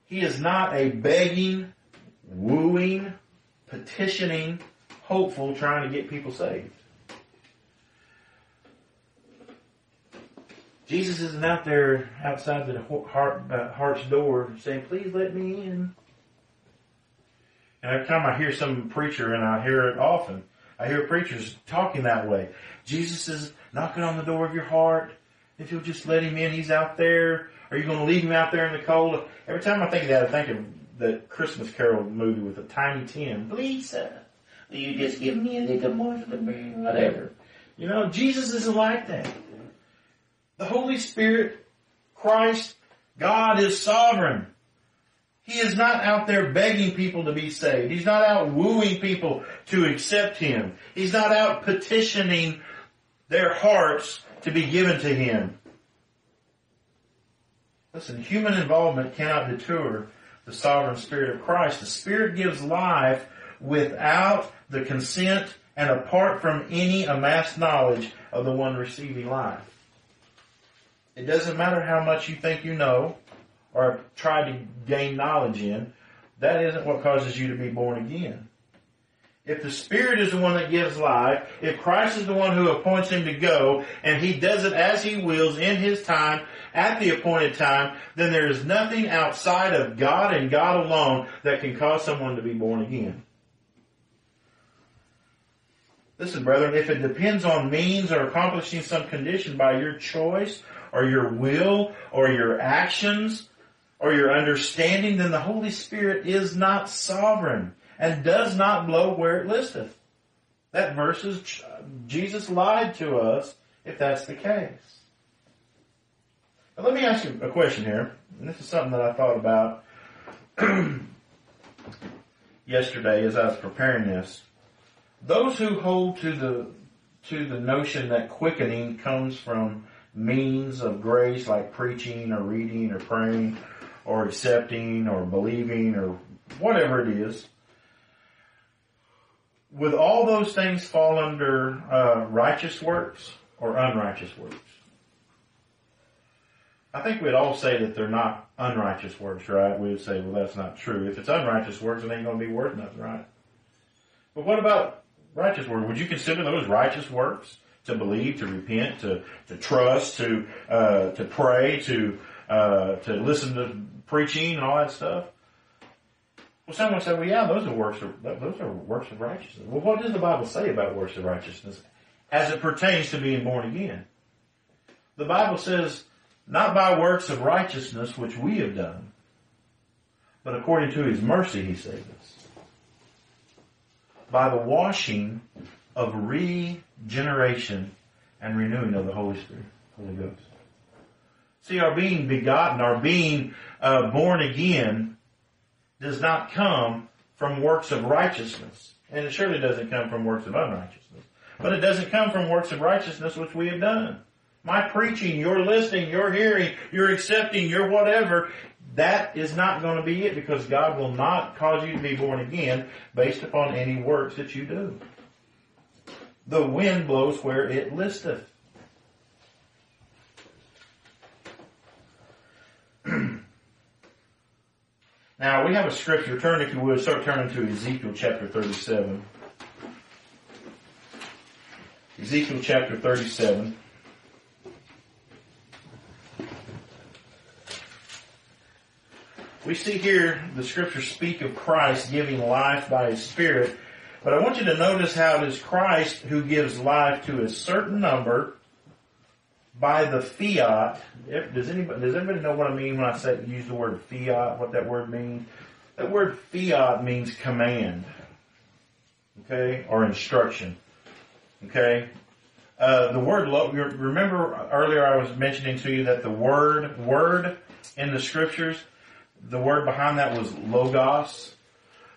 He is not a begging, wooing, petitioning, hopeful trying to get people saved. Jesus isn't out there outside the heart, uh, heart's door saying, please let me in. And every time I hear some preacher, and I hear it often, I hear preachers talking that way. Jesus is knocking on the door of your heart. If you'll just let him in, he's out there. Are you going to leave him out there in the cold? Every time I think of that, I think of the Christmas Carol movie with a tiny Tim. Please, sir, you just give me a little more for the bread? Whatever. You know, Jesus isn't like that. The Holy Spirit, Christ, God is sovereign. He is not out there begging people to be saved. He's not out wooing people to accept Him. He's not out petitioning their hearts to be given to Him. Listen, human involvement cannot deter the sovereign Spirit of Christ. The Spirit gives life without the consent and apart from any amassed knowledge of the one receiving life. It doesn't matter how much you think you know or try to gain knowledge in. That isn't what causes you to be born again. If the Spirit is the one that gives life, if Christ is the one who appoints him to go, and he does it as he wills in his time, at the appointed time, then there is nothing outside of God and God alone that can cause someone to be born again. Listen, brethren, if it depends on means or accomplishing some condition by your choice or your will or your actions or your understanding, then the Holy Spirit is not sovereign and does not blow where it listeth. That verse is, Jesus lied to us if that's the case. Now let me ask you a question here, and this is something that I thought about (clears throat) yesterday as I was preparing this. Those who hold to the to the notion that quickening comes from means of grace like preaching or reading or praying or accepting or believing or whatever it is, would all those things fall under uh, righteous works or unrighteous works? I think we'd all say that they're not unrighteous works, right? We would say, well, that's not true. If it's unrighteous works, it ain't going to be worth nothing, right? But what about righteous works? Would you consider those righteous works? To believe, to repent, to, to trust, to, uh, to pray, to, uh, to listen to preaching and all that stuff? Well, someone said, well, yeah, those are works of, those are works of righteousness. Well, what does the Bible say about works of righteousness as it pertains to being born again? The Bible says, not by works of righteousness which we have done, but according to his mercy he saved us. By the washing of regeneration and renewing of the Holy Spirit, Holy Ghost. See, our being begotten, our being uh, born again, does not come from works of righteousness. And it surely doesn't come from works of unrighteousness. But it doesn't come from works of righteousness which we have done. My preaching, your listening, your hearing, your accepting, your whatever, that is not going to be it because God will not cause you to be born again based upon any works that you do. The wind blows where it listeth. (clears throat) now we have a scripture. Turn if you would. Start turning to Ezekiel chapter 37. Ezekiel chapter 37. We see here the scriptures speak of Christ giving life by His Spirit, but I want you to notice how it is Christ who gives life to a certain number by the fiat. Does anybody, does anybody know what I mean when I say, use the word fiat, what that word means? That word fiat means command. Okay? Or instruction. Okay? Uh, the word, remember earlier I was mentioning to you that the word, word in the scriptures the word behind that was logos.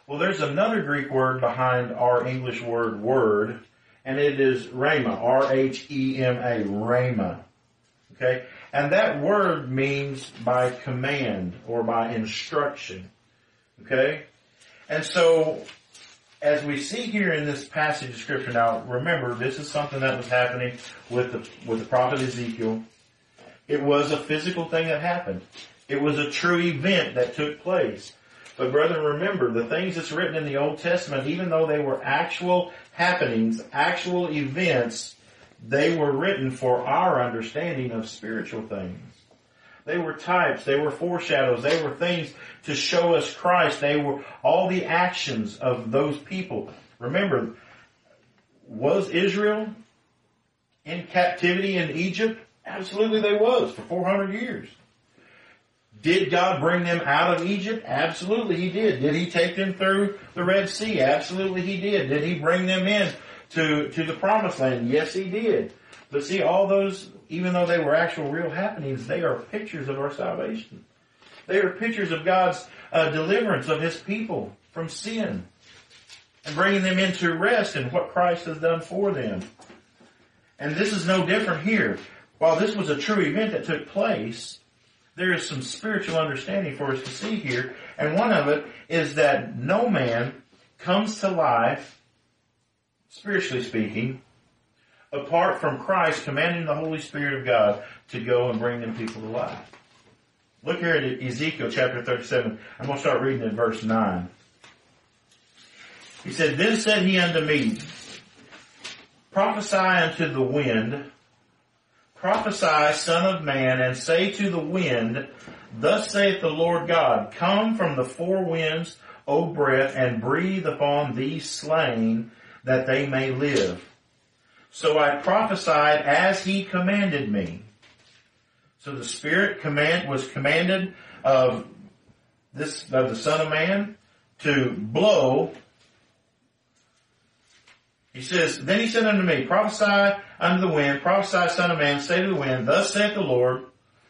Well, there's another Greek word behind our English word word, and it is rhema, R-H-E-M-A, rhema. Okay? And that word means by command or by instruction. Okay? And so, as we see here in this passage of scripture, now remember, this is something that was happening with the, with the prophet Ezekiel. It was a physical thing that happened. It was a true event that took place. But brethren, remember, the things that's written in the Old Testament, even though they were actual happenings, actual events, they were written for our understanding of spiritual things. They were types, they were foreshadows, they were things to show us Christ. They were all the actions of those people. Remember, was Israel in captivity in Egypt? Absolutely they was for 400 years. Did God bring them out of Egypt? Absolutely he did. Did he take them through the Red Sea? Absolutely he did. Did he bring them in to, to the promised land? Yes he did. But see, all those, even though they were actual real happenings, they are pictures of our salvation. They are pictures of God's uh, deliverance of his people from sin and bringing them into rest in what Christ has done for them. And this is no different here. While this was a true event that took place, there is some spiritual understanding for us to see here. And one of it is that no man comes to life, spiritually speaking, apart from Christ commanding the Holy Spirit of God to go and bring them people to life. Look here at Ezekiel chapter 37. I'm going to start reading in verse 9. He said, Then said he unto me, Prophesy unto the wind, prophesy, son of man, and say to the wind, Thus saith the Lord God, Come from the four winds, O breath, and breathe upon these slain, that they may live. So I prophesied as he commanded me. So the Spirit command was commanded of this of the Son of Man to blow. He says, Then he said unto me, Prophesy unto the wind, prophesy, Son of Man, say to the wind, Thus saith the Lord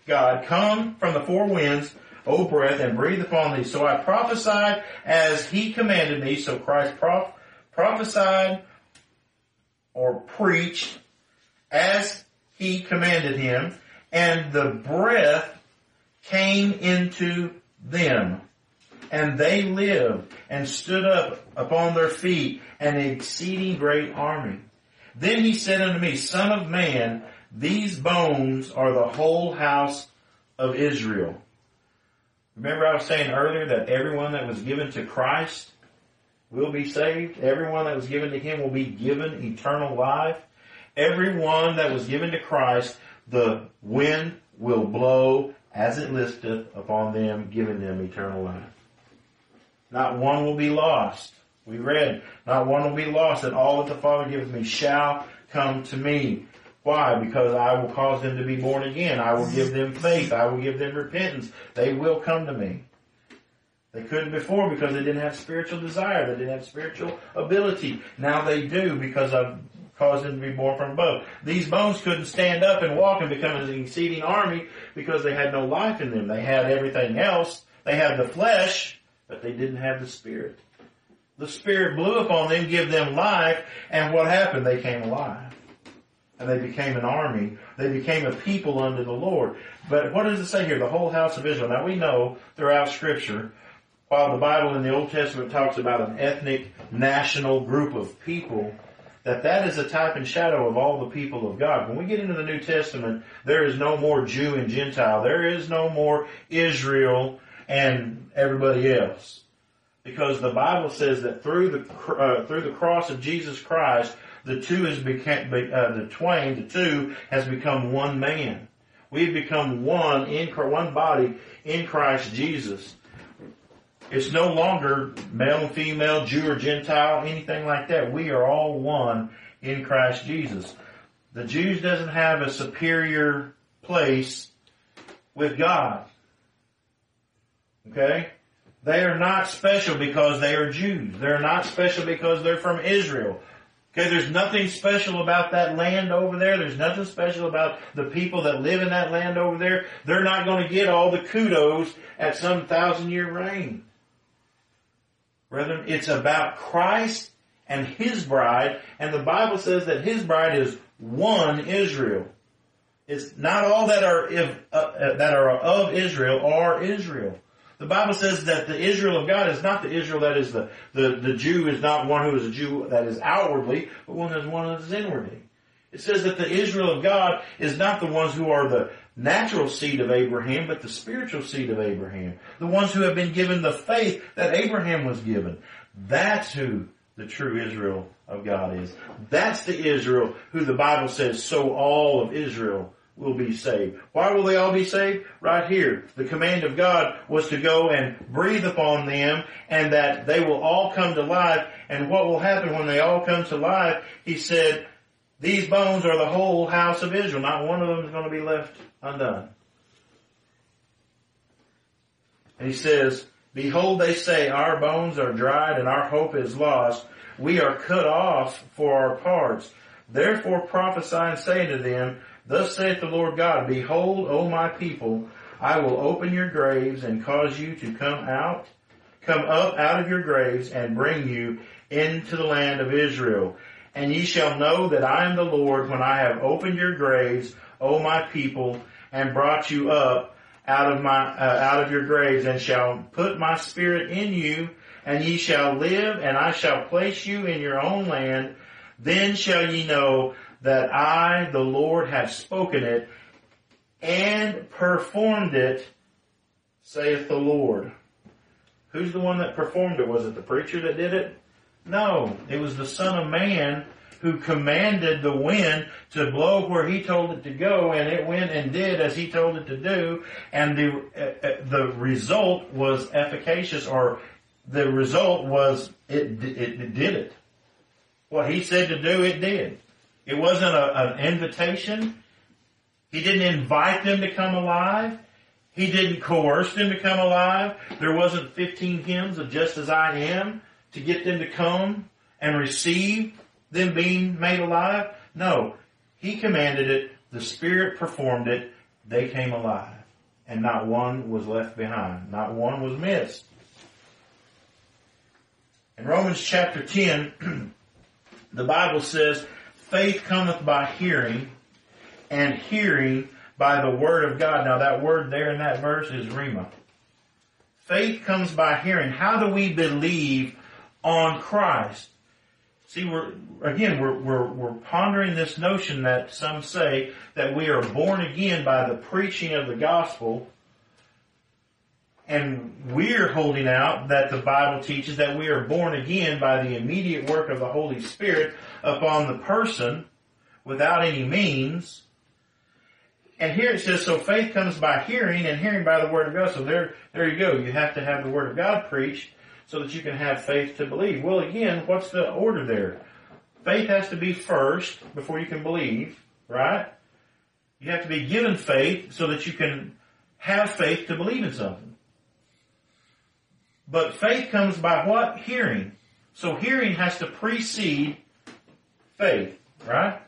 God, Come from the four winds, O breath, and breathe upon thee. So I prophesied as he commanded me. So Christ prophesied or preached as he commanded him and the breath came into them. And they lived and stood up upon their feet an exceeding great army. Then he said unto me, Son of man, these bones are the whole house of Israel. Remember I was saying earlier that everyone that was given to Christ will be saved. Everyone that was given to him will be given eternal life. Everyone that was given to Christ the wind will blow as it listeth upon them, giving them eternal life. Not one will be lost. We read, not one will be lost, and all that the Father gives me shall come to me. Why? Because I will cause them to be born again. I will give them faith. I will give them repentance. They will come to me. They couldn't before because they didn't have spiritual desire. They didn't have spiritual ability. Now they do because I've caused them to be born from above. These bones couldn't stand up and walk and become an exceeding army because they had no life in them. They had everything else. They had the flesh, but they didn't have the spirit. The spirit blew upon them, give them life, and what happened? They came alive. And they became an army. They became a people unto the Lord. But what does it say here? The whole house of Israel. Now we know throughout scripture, while the Bible in the Old Testament talks about an ethnic, national group of people, that that is a type and shadow of all the people of God. When we get into the New Testament, there is no more Jew and Gentile. There is no more Israel and everybody else. Because the Bible says that through the, uh, through the cross of Jesus Christ, the two has become, uh, the twain, the two has become one man. We've become one in, one body in Christ Jesus. It's no longer male and female, Jew or Gentile, anything like that. We are all one in Christ Jesus. The Jews doesn't have a superior place with God. Okay? They are not special because they are Jews. They're not special because they're from Israel. Okay, there's nothing special about that land over there. There's nothing special about the people that live in that land over there. They're not going to get all the kudos at some thousand year reign. Brethren, it's about Christ and His bride, and the Bible says that His bride is one Israel. It's not all that are if, uh, uh, that are of Israel are Israel. The Bible says that the Israel of God is not the Israel that is the, the, the Jew is not one who is a Jew that is outwardly, but one that is one that is inwardly. It says that the Israel of God is not the ones who are the natural seed of Abraham, but the spiritual seed of Abraham. The ones who have been given the faith that Abraham was given. That's who the true Israel of God is. That's the Israel who the Bible says, so all of Israel will be saved. Why will they all be saved? Right here. The command of God was to go and breathe upon them and that they will all come to life. And what will happen when they all come to life? He said, These bones are the whole house of Israel. Not one of them is going to be left undone. And he says, Behold, they say, Our bones are dried and our hope is lost. We are cut off for our parts. Therefore prophesy and say to them, Thus saith the Lord God, Behold, O my people, I will open your graves and cause you to come out, come up out of your graves and bring you into the land of Israel. And ye shall know that I am the Lord when I have opened your graves, O my people, and brought you up out of my, uh, out of your graves and shall put my spirit in you and ye shall live and I shall place you in your own land. Then shall ye know that I, the Lord, have spoken it and performed it, saith the Lord. Who's the one that performed it? Was it the preacher that did it? No, it was the Son of Man who commanded the wind to blow where he told it to go and it went and did as he told it to do and the uh, uh the result was efficacious or the result was it, it, it did it. What he said to do, it did. It wasn't a, an invitation. He didn't invite them to come alive. He didn't coerce them to come alive. There wasn't 15 hymns of just as I am to get them to come and receive them being made alive. No, he commanded it. The Spirit performed it. They came alive. And not one was left behind. Not one was missed. In Romans chapter 10, (clears throat) the Bible says, faith cometh by hearing, and hearing by the word of God. Now that word there in that verse is Rhema. Faith comes by hearing. How do we believe on Christ? See, we're, again, we're, we're, we're pondering this notion that some say that we are born again by the preaching of the gospel and we're holding out that the Bible teaches that we are born again by the immediate work of the Holy Spirit upon the person without any means. And here it says, so faith comes by hearing and hearing by the word of God. So there, there you go. You have to have the word of God preached so that you can have faith to believe. Well again, what's the order there? Faith has to be first before you can believe, right? You have to be given faith so that you can have faith to believe in something. But faith comes by what? Hearing. So hearing has to precede faith, right?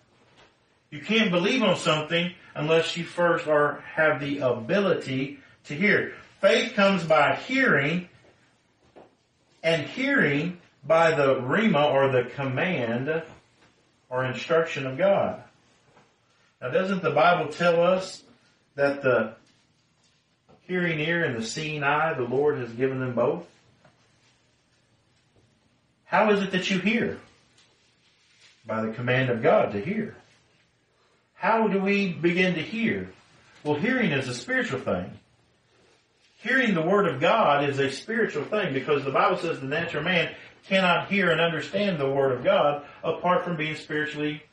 You can't believe on something unless you first are, have the ability to hear. Faith comes by hearing and hearing by the rhema or the command or instruction of God. Now doesn't the Bible tell us that the hearing ear and the seeing eye, the Lord has given them both. How is it that you hear? By the command of God to hear. How do we begin to hear? Well, hearing is a spiritual thing. Hearing the Word of God is a spiritual thing because the Bible says the natural man cannot hear and understand the Word of God apart from being spiritually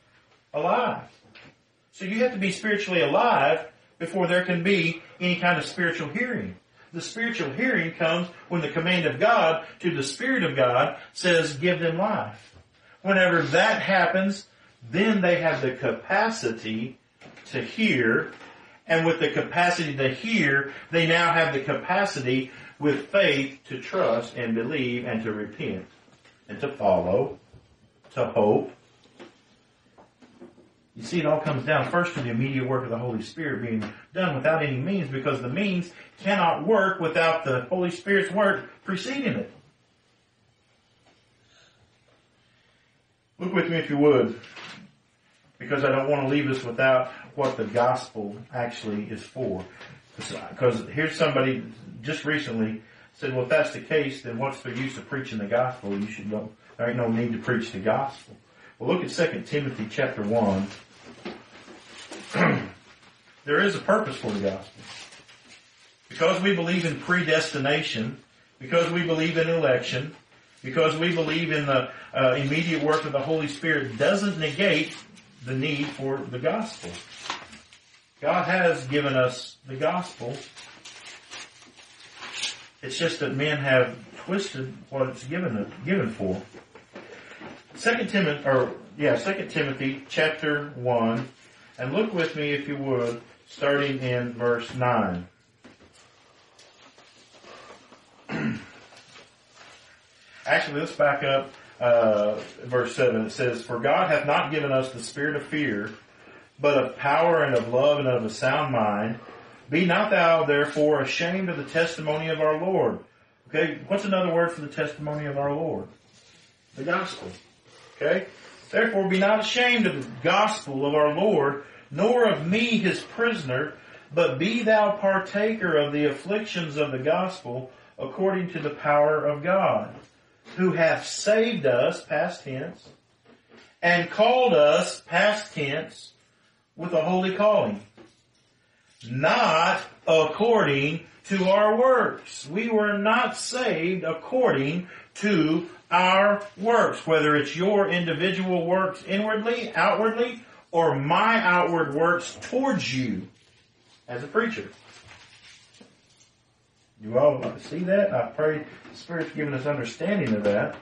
alive. So you have to be spiritually alive before there can be any kind of spiritual hearing. The spiritual hearing comes when the command of God to the Spirit of God says, give them life. Whenever that happens, then they have the capacity to hear, and with the capacity to hear, they now have the capacity with faith to trust and believe and to repent and to follow, to hope, you see, it all comes down first to the immediate work of the Holy Spirit being done without any means because the means cannot work without the Holy Spirit's work preceding it. Look with me if you would, because I don't want to leave us without what the gospel actually is for. Because here's somebody just recently said, well, if that's the case, then what's the use of preaching the gospel? You should know, there ain't no need to preach the gospel. Well, look at 2 Timothy chapter 1. (clears throat) there is a purpose for the gospel. Because we believe in predestination, because we believe in election, because we believe in the uh, immediate work of the Holy Spirit doesn't negate the need for the gospel. God has given us the gospel. It's just that men have twisted what it's given given for. Second Timothy, or yeah, Second Timothy chapter one, and look with me if you would, starting in verse nine. Actually, let's back up uh, verse 7. It says, For God hath not given us the spirit of fear, but of power and of love and of a sound mind. Be not thou therefore ashamed of the testimony of our Lord. Okay, what's another word for the testimony of our Lord? The gospel. Okay? Therefore be not ashamed of the gospel of our Lord, nor of me his prisoner, but be thou partaker of the afflictions of the gospel according to the power of God who hath saved us, past tense, and called us, past tense, with a holy calling. Not according to our works. We were not saved according to our works, whether it's your individual works inwardly, outwardly, or my outward works towards you as a preacher. You all see that? I pray the Spirit's given us understanding of that.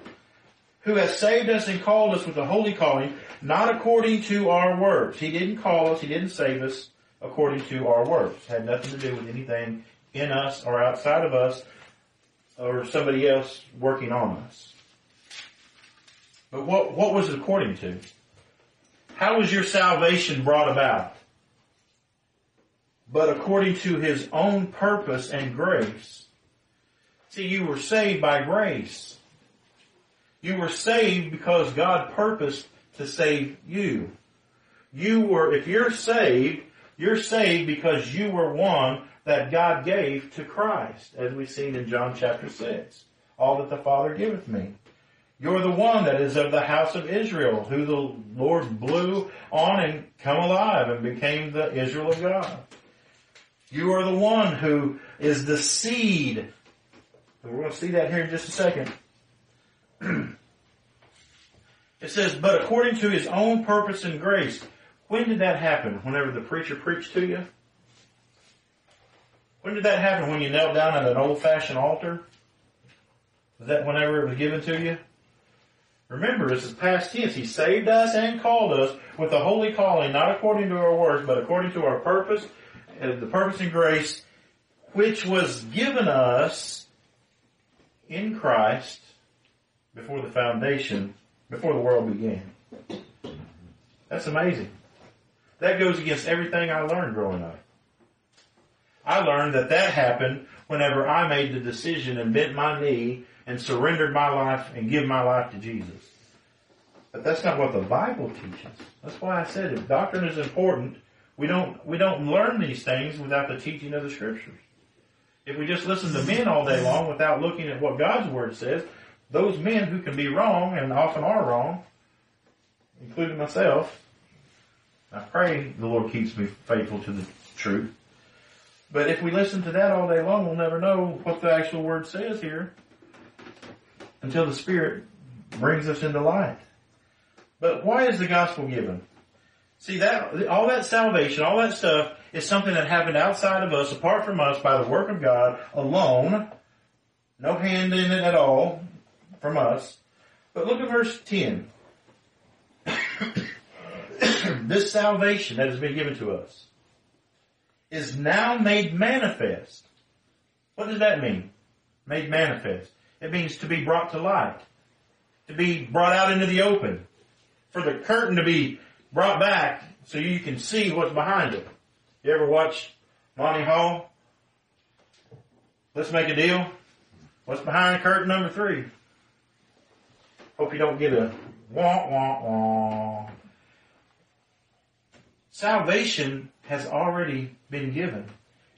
Who has saved us and called us with a holy calling, not according to our works. He didn't call us, He didn't save us according to our works. It had nothing to do with anything in us or outside of us or somebody else working on us. But what, what was it according to? How was your salvation brought about? But according to his own purpose and grace. See, you were saved by grace. You were saved because God purposed to save you. You were, if you're saved, you're saved because you were one that God gave to Christ, as we've seen in John chapter 6. All that the Father giveth me. You're the one that is of the house of Israel, who the Lord blew on and come alive and became the Israel of God. You are the one who is the seed. We're going to see that here in just a second. (clears throat) it says, but according to his own purpose and grace. When did that happen? Whenever the preacher preached to you? When did that happen? When you knelt down at an old fashioned altar? Was that whenever it was given to you? Remember, this is past tense. He saved us and called us with a holy calling, not according to our works, but according to our purpose the purpose and grace which was given us in Christ before the foundation, before the world began. That's amazing. That goes against everything I learned growing up. I learned that that happened whenever I made the decision and bent my knee and surrendered my life and give my life to Jesus. But that's not what the Bible teaches. That's why I said if doctrine is important, we don't, we don't learn these things without the teaching of the scriptures. If we just listen to men all day long without looking at what God's word says, those men who can be wrong and often are wrong, including myself, I pray the Lord keeps me faithful to the truth. But if we listen to that all day long, we'll never know what the actual word says here until the Spirit brings us into light. But why is the gospel given? See that, all that salvation, all that stuff is something that happened outside of us, apart from us, by the work of God alone. No hand in it at all from us. But look at verse 10. (coughs) this salvation that has been given to us is now made manifest. What does that mean? Made manifest. It means to be brought to light. To be brought out into the open. For the curtain to be brought back so you can see what's behind it. You ever watch Monty Hall? Let's make a deal. What's behind curtain number three? Hope you don't get a wah wah wah. Salvation has already been given.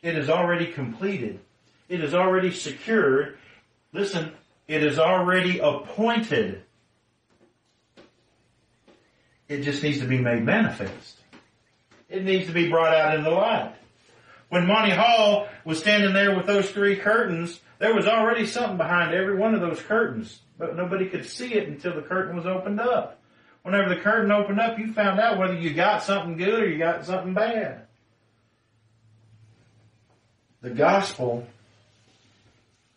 It is already completed. It is already secured. Listen, it is already appointed. It just needs to be made manifest. It needs to be brought out into the light. When Monty Hall was standing there with those three curtains, there was already something behind every one of those curtains, but nobody could see it until the curtain was opened up. Whenever the curtain opened up, you found out whether you got something good or you got something bad. The gospel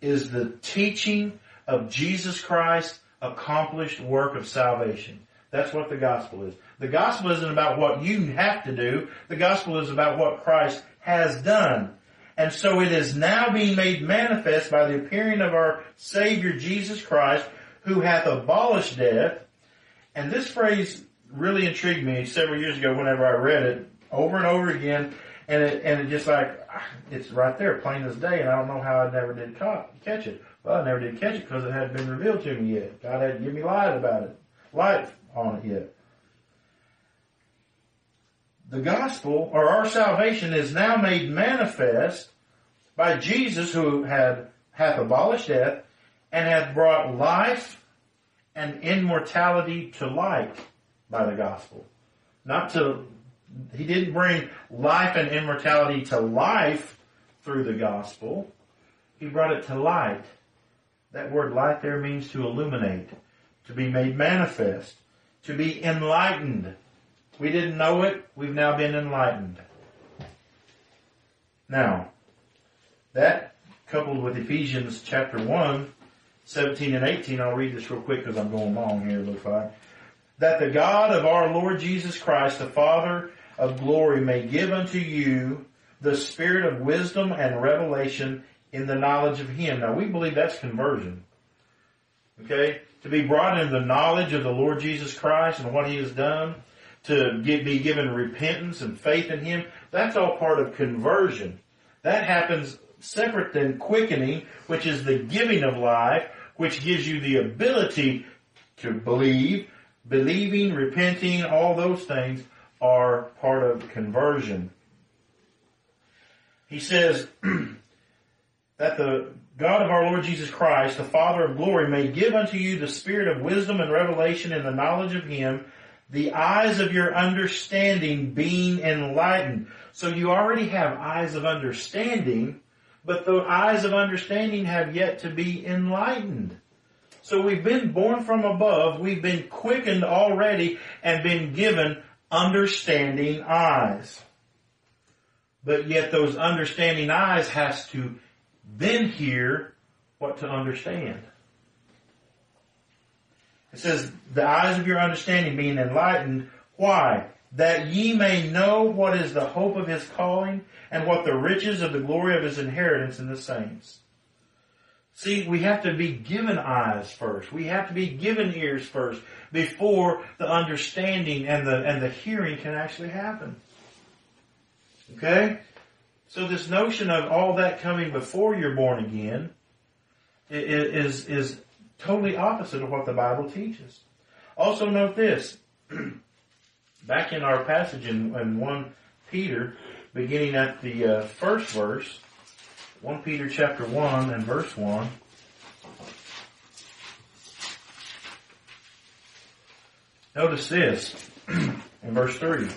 is the teaching of Jesus Christ accomplished work of salvation. That's what the gospel is. The gospel isn't about what you have to do. The gospel is about what Christ has done. And so it is now being made manifest by the appearing of our Savior Jesus Christ, who hath abolished death. And this phrase really intrigued me several years ago whenever I read it over and over again. And it, and it just like, ah, it's right there, plain as day, and I don't know how I never did catch it. Well, I never did catch it because it hadn't been revealed to me yet. God hadn't given me light about it, light on it. The gospel, or our salvation, is now made manifest by Jesus who had, hath abolished death and hath brought life and immortality to light by the gospel. Not to, he didn't bring life and immortality to life through the gospel. He brought it to light. That word light there means to illuminate, to be made manifest, to be enlightened. We didn't know it, we've now been enlightened. Now, that coupled with Ephesians chapter 1, 17 and 18, I'll read this real quick because I'm going long here, looks like. That the God of our Lord Jesus Christ, the Father of glory, may give unto you the spirit of wisdom and revelation in the knowledge of Him. Now we believe that's conversion. Okay? To be brought into the knowledge of the Lord Jesus Christ and what He has done, to get, be given repentance and faith in Him, that's all part of conversion. That happens separate than quickening, which is the giving of life, which gives you the ability to believe. Believing, repenting, all those things are part of conversion. He says (clears throat) that the God of our Lord Jesus Christ, the Father of glory, may give unto you the spirit of wisdom and revelation in the knowledge of Him, the eyes of your understanding being enlightened. So you already have eyes of understanding, but the eyes of understanding have yet to be enlightened. So we've been born from above, we've been quickened already and been given understanding eyes. But yet those understanding eyes has to then hear what to understand. It says, the eyes of your understanding being enlightened. Why? That ye may know what is the hope of his calling and what the riches of the glory of his inheritance in the saints. See, we have to be given eyes first. We have to be given ears first before the understanding and the, and the hearing can actually happen. Okay? So this notion of all that coming before you're born again is, is totally opposite of what the Bible teaches. Also note this. (clears throat) Back in our passage in, in 1 Peter, beginning at the uh, first verse, 1 Peter chapter 1 and verse 1, Notice this (clears throat) in verse 3.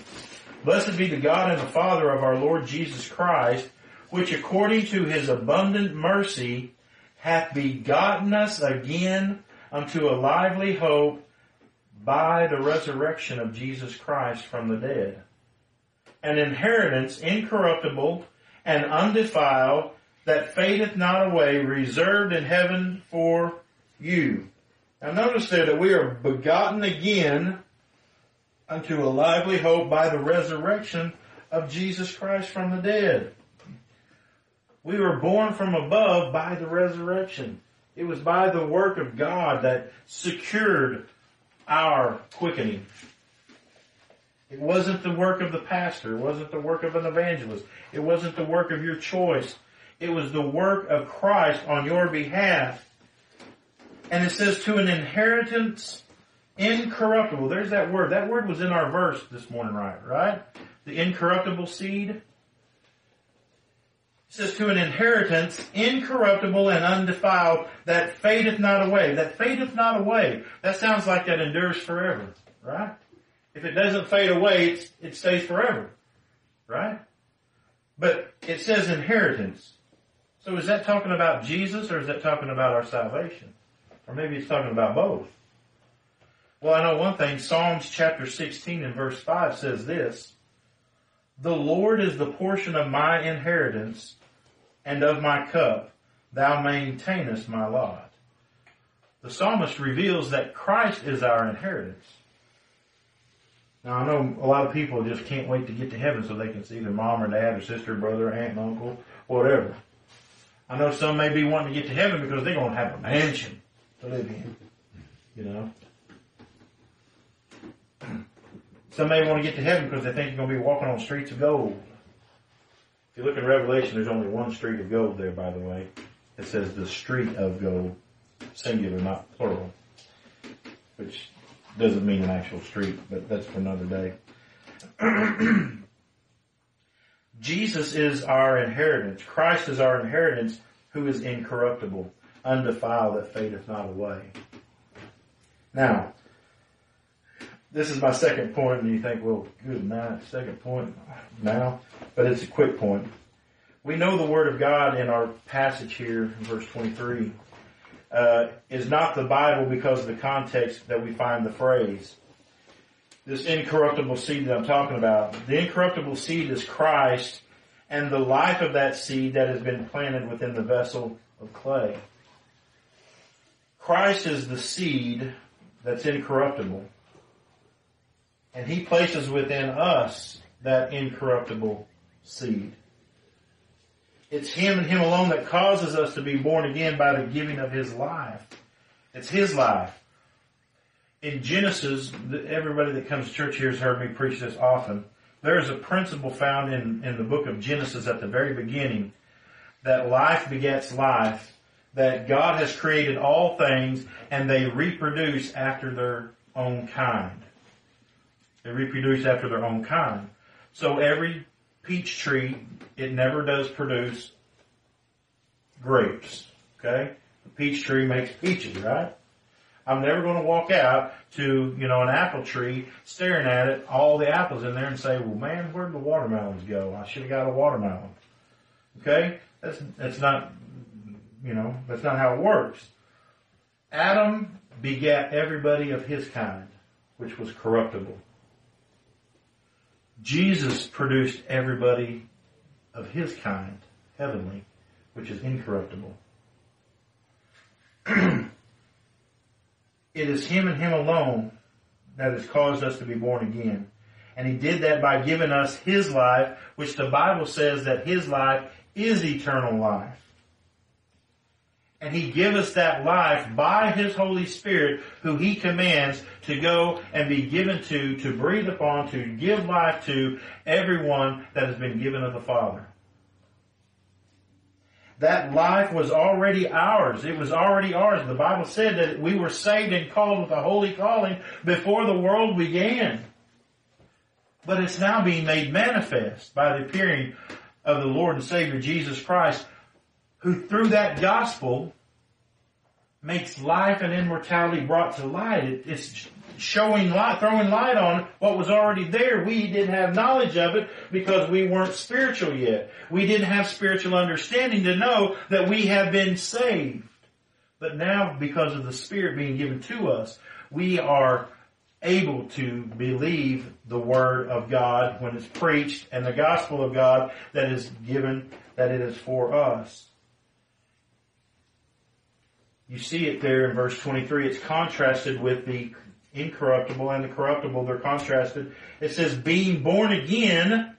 Blessed be the God and the Father of our Lord Jesus Christ, which according to his abundant mercy hath begotten us again unto a lively hope by the resurrection of Jesus Christ from the dead. An inheritance incorruptible and undefiled that fadeth not away, reserved in heaven for you. Now notice there that we are begotten again unto a lively hope by the resurrection of Jesus Christ from the dead. We were born from above by the resurrection. It was by the work of God that secured our quickening. It wasn't the work of the pastor. It wasn't the work of an evangelist. It wasn't the work of your choice. It was the work of Christ on your behalf. And it says to an inheritance incorruptible. There's that word. That word was in our verse this morning, right? Right? The incorruptible seed. It says to an inheritance incorruptible and undefiled that fadeth not away. That fadeth not away. That sounds like that endures forever, right? If it doesn't fade away, it stays forever, right? But it says inheritance. So is that talking about Jesus or is that talking about our salvation? Or maybe it's talking about both. Well, I know one thing. Psalms chapter 16 and verse 5 says this. The Lord is the portion of my inheritance and of my cup. Thou maintainest my lot. the psalmist reveals that Christ is our inheritance. Now I know a lot of people just can't wait to get to heaven so they can see their mom or dad or sister, or brother, or aunt, and uncle, whatever. I know some may be wanting to get to heaven because they're going to have a mansion to live in. You know? Some may want to get to heaven because they think you're going to be walking on streets of gold. If you look in Revelation, there's only one street of gold there, by the way. It says the street of gold. Singular, not plural. Which doesn't mean an actual street, but that's for another day. (clears throat) Jesus is our inheritance. Christ is our inheritance who is incorruptible, undefiled, that fadeth not away. Now, this is my second point, and you think, well, good night, second point now, but it's a quick point. We know the Word of God in our passage here in verse 23 uh, is not the Bible because of the context that we find the phrase. This incorruptible seed that I'm talking about. The incorruptible seed is Christ and the life of that seed that has been planted within the vessel of clay. Christ is the seed that's incorruptible. And He places within us that incorruptible seed. It's Him and Him alone that causes us to be born again by the giving of His life. It's His life. In Genesis, everybody that comes to church here has heard me preach this often. There is a principle found in, in the book of Genesis at the very beginning that life begets life, that God has created all things and they reproduce after their own kind. They reproduce after their own kind. So every peach tree, it never does produce grapes. Okay? The peach tree makes peaches, right? I'm never going to walk out to, you know, an apple tree, staring at it, all the apples in there and say, well man, where'd the watermelons go? I should have got a watermelon. Okay? That's, that's not, you know, that's not how it works. Adam begat everybody of his kind, which was corruptible. Jesus produced everybody of his kind, heavenly, which is incorruptible. (clears throat) it is him and him alone that has caused us to be born again. And he did that by giving us his life, which the Bible says that his life is eternal life and he give us that life by his Holy Spirit who he commands to go and be given to, to breathe upon, to give life to everyone that has been given of the Father. That life was already ours. It was already ours. The Bible said that we were saved and called with a holy calling before the world began. But it's now being made manifest by the appearing of the Lord and Savior Jesus Christ who through that gospel makes life and immortality brought to light. It, it's showing light, throwing light on what was already there. We didn't have knowledge of it because we weren't spiritual yet. We didn't have spiritual understanding to know that we have been saved. But now, because of the Spirit being given to us, we are able to believe the Word of God when it's preached and the gospel of God that is given, that it is for us. You see it there in verse 23. It's contrasted with the incorruptible and the corruptible. They're contrasted. It says, being born again,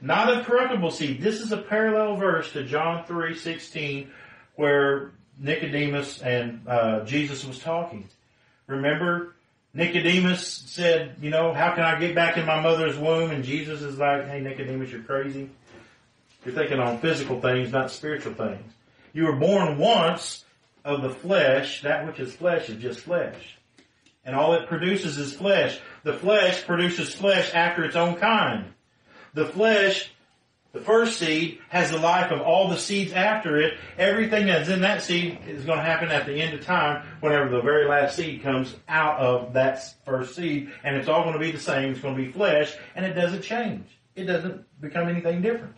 not of corruptible seed. This is a parallel verse to John 3, 16, where Nicodemus and uh, Jesus was talking. Remember, Nicodemus said, you know, how can I get back in my mother's womb? And Jesus is like, hey, Nicodemus, you're crazy. You're thinking on physical things, not spiritual things. You were born once, of the flesh, that which is flesh is just flesh. And all it produces is flesh. The flesh produces flesh after its own kind. The flesh, the first seed, has the life of all the seeds after it. Everything that's in that seed is going to happen at the end of time whenever the very last seed comes out of that first seed. And it's all going to be the same. It's going to be flesh and it doesn't change. It doesn't become anything different.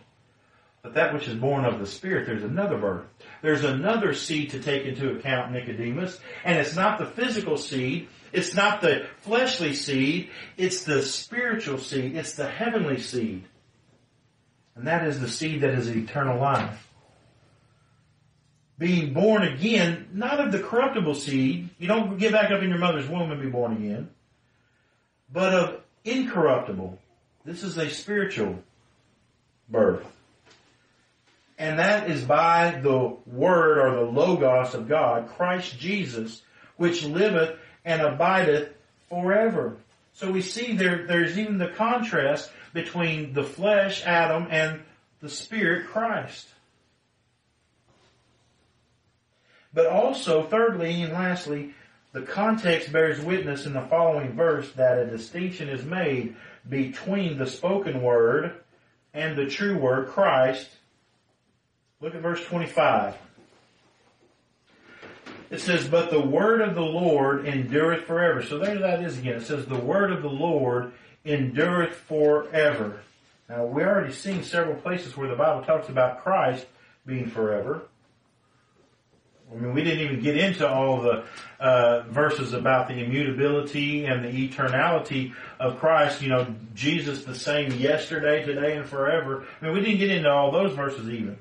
But that which is born of the Spirit, there's another birth. There's another seed to take into account, Nicodemus. And it's not the physical seed. It's not the fleshly seed. It's the spiritual seed. It's the heavenly seed. And that is the seed that is eternal life. being born again, not of the corruptible seed. You don't get back up in your mother's womb and be born again, but of incorruptible. This is a spiritual birth. And that is by the word or the logos of God, Christ Jesus, which liveth and abideth forever. So we see there, there's even the contrast between the flesh, Adam, and the spirit, Christ. But also, thirdly and lastly, the context bears witness in the following verse that a distinction is made between the spoken word and the true word, Christ. Look at verse 25. It says, but the word of the Lord endureth forever. So there that is again. It says, the word of the Lord endureth forever. Now we already seen several places where the Bible talks about Christ being forever. I mean, we didn't even get into all the uh, verses about the immutability and the eternality of Christ. You know, Jesus the same yesterday, today, and forever. I mean, we didn't get into all those verses even.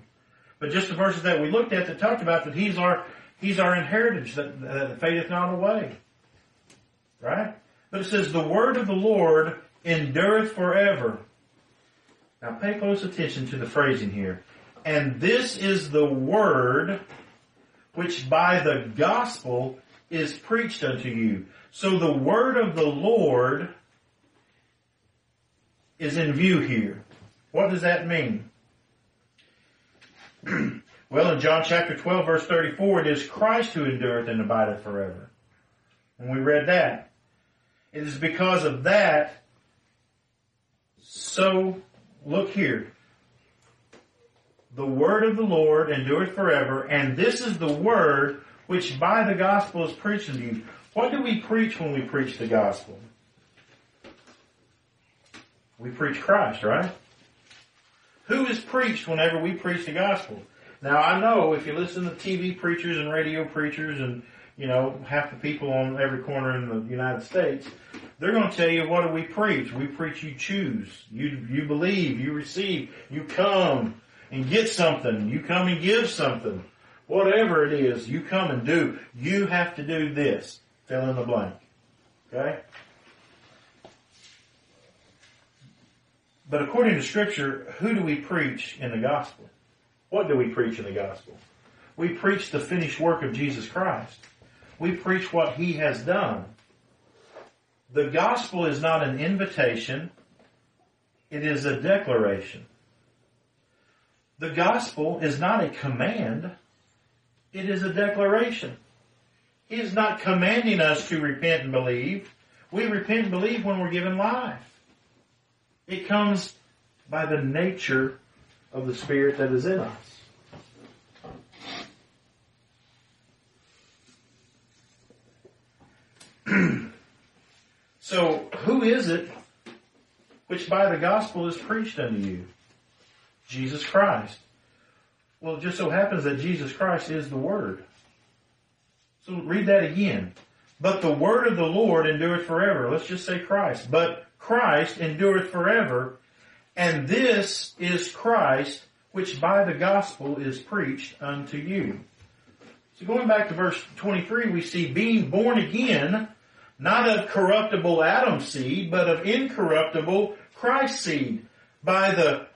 But just the verses that we looked at that talked about that He's our He's our inheritance that, that fadeth not away. Right? But it says, the word of the Lord endureth forever. Now pay close attention to the phrasing here. And this is the word which by the gospel is preached unto you. So the word of the Lord is in view here. What does that mean? (clears throat) well, in John chapter 12 verse 34, it is Christ who endureth and abideth forever. And we read that. It is because of that, so look here the word of the Lord endureth forever, and this is the word which by the gospel is preached unto you. What do we preach when we preach the gospel? We preach Christ, right? Who is preached whenever we preach the gospel? Now I know if you listen to TV preachers and radio preachers and, you know, half the people on every corner in the United States, they're going to tell you what do we preach? We preach you choose. You, you believe, you receive, you come, and get something. You come and give something. Whatever it is, you come and do. You have to do this. Fill in the blank. Okay? But according to scripture, who do we preach in the gospel? What do we preach in the gospel? We preach the finished work of Jesus Christ. We preach what He has done. The gospel is not an invitation. It is a declaration. The gospel is not a command. It is a declaration. He is not commanding us to repent and believe. We repent and believe when we're given life. It comes by the nature of the Spirit that is in us. (clears throat) so, who is it which by the gospel is preached unto you? Jesus Christ. Well, it just so happens that Jesus Christ is the Word. So read that again. But the word of the Lord endureth forever. Let's just say Christ. But Christ endureth forever. And this is Christ, which by the gospel is preached unto you. So going back to verse 23, we see being born again, not of corruptible Adam seed, but of incorruptible Christ seed, by the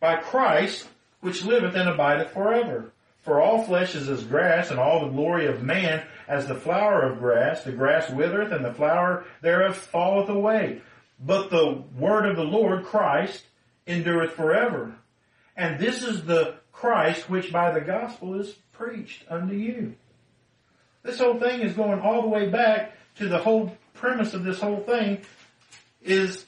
by Christ, which liveth and abideth forever. For all flesh is as grass, and all the glory of man as the flower of grass. The grass withereth, and the flower thereof falleth away. But the word of the Lord, Christ, endureth forever. And this is the Christ which by the gospel is preached unto you. This whole thing is going all the way back to the whole premise of this whole thing is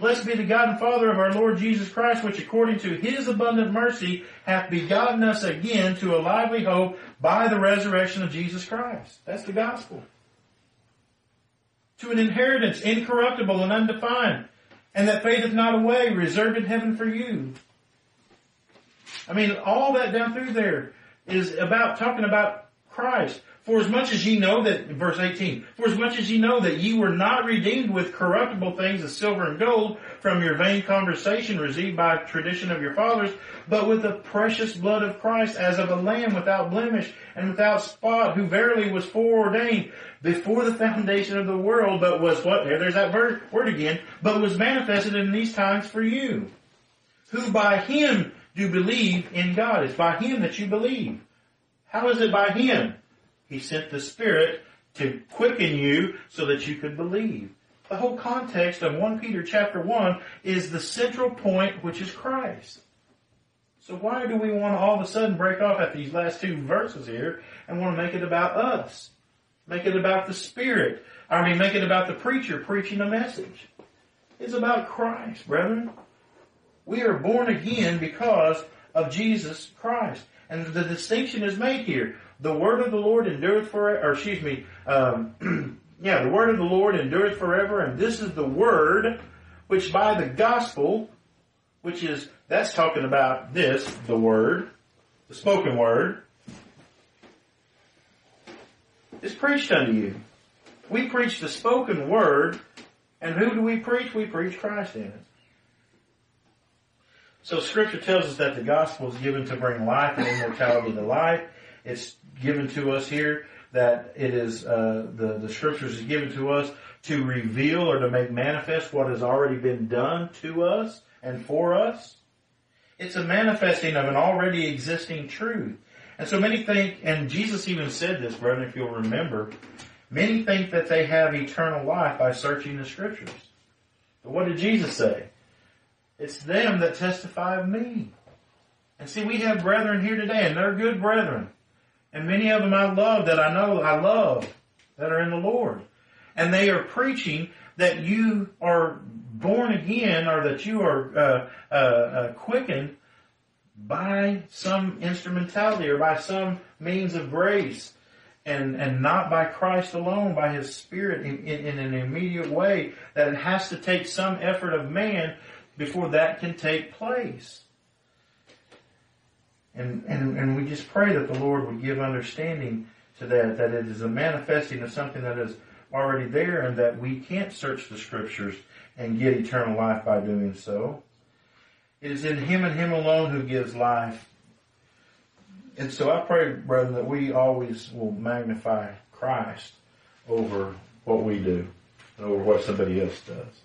Blessed be the God and Father of our Lord Jesus Christ, which according to his abundant mercy hath begotten us again to a lively hope by the resurrection of Jesus Christ. That's the gospel. To an inheritance incorruptible and undefined, and that fadeth not away, reserved in heaven for you. I mean, all that down through there is about talking about Christ. For as much as ye know that, verse 18, for as much as ye know that ye were not redeemed with corruptible things as silver and gold from your vain conversation received by tradition of your fathers, but with the precious blood of Christ as of a lamb without blemish and without spot, who verily was foreordained before the foundation of the world, but was what? There, there's that word, word again, but was manifested in these times for you, who by him do believe in God. It's by him that you believe. How is it by him? He sent the Spirit to quicken you so that you could believe. The whole context of 1 Peter chapter 1 is the central point, which is Christ. So why do we want to all of a sudden break off at these last two verses here and want to make it about us? Make it about the Spirit. I mean, make it about the preacher preaching a message. It's about Christ, brethren. We are born again because of Jesus Christ. And the distinction is made here. The word of the Lord endureth forever, or excuse me, um, (clears throat) yeah, the word of the Lord endureth forever, and this is the word which by the gospel, which is, that's talking about this, the word, the spoken word, is preached unto you. We preach the spoken word, and who do we preach? We preach Christ in it. So scripture tells us that the gospel is given to bring life and immortality to life. It's given to us here that it is, uh, the, the scriptures is given to us to reveal or to make manifest what has already been done to us and for us. It's a manifesting of an already existing truth. And so many think, and Jesus even said this, brethren, if you'll remember, many think that they have eternal life by searching the scriptures. But what did Jesus say? It's them that testify of me. And see, we have brethren here today, and they're good brethren. And many of them I love that I know I love that are in the Lord. And they are preaching that you are born again or that you are uh, uh, uh, quickened by some instrumentality or by some means of grace and, and not by Christ alone, by His Spirit in, in, in an immediate way, that it has to take some effort of man before that can take place. And, and, and we just pray that the Lord would give understanding to that, that it is a manifesting of something that is already there and that we can't search the scriptures and get eternal life by doing so. It is in Him and Him alone who gives life. And so I pray, brethren, that we always will magnify Christ over what we do and over what somebody else does.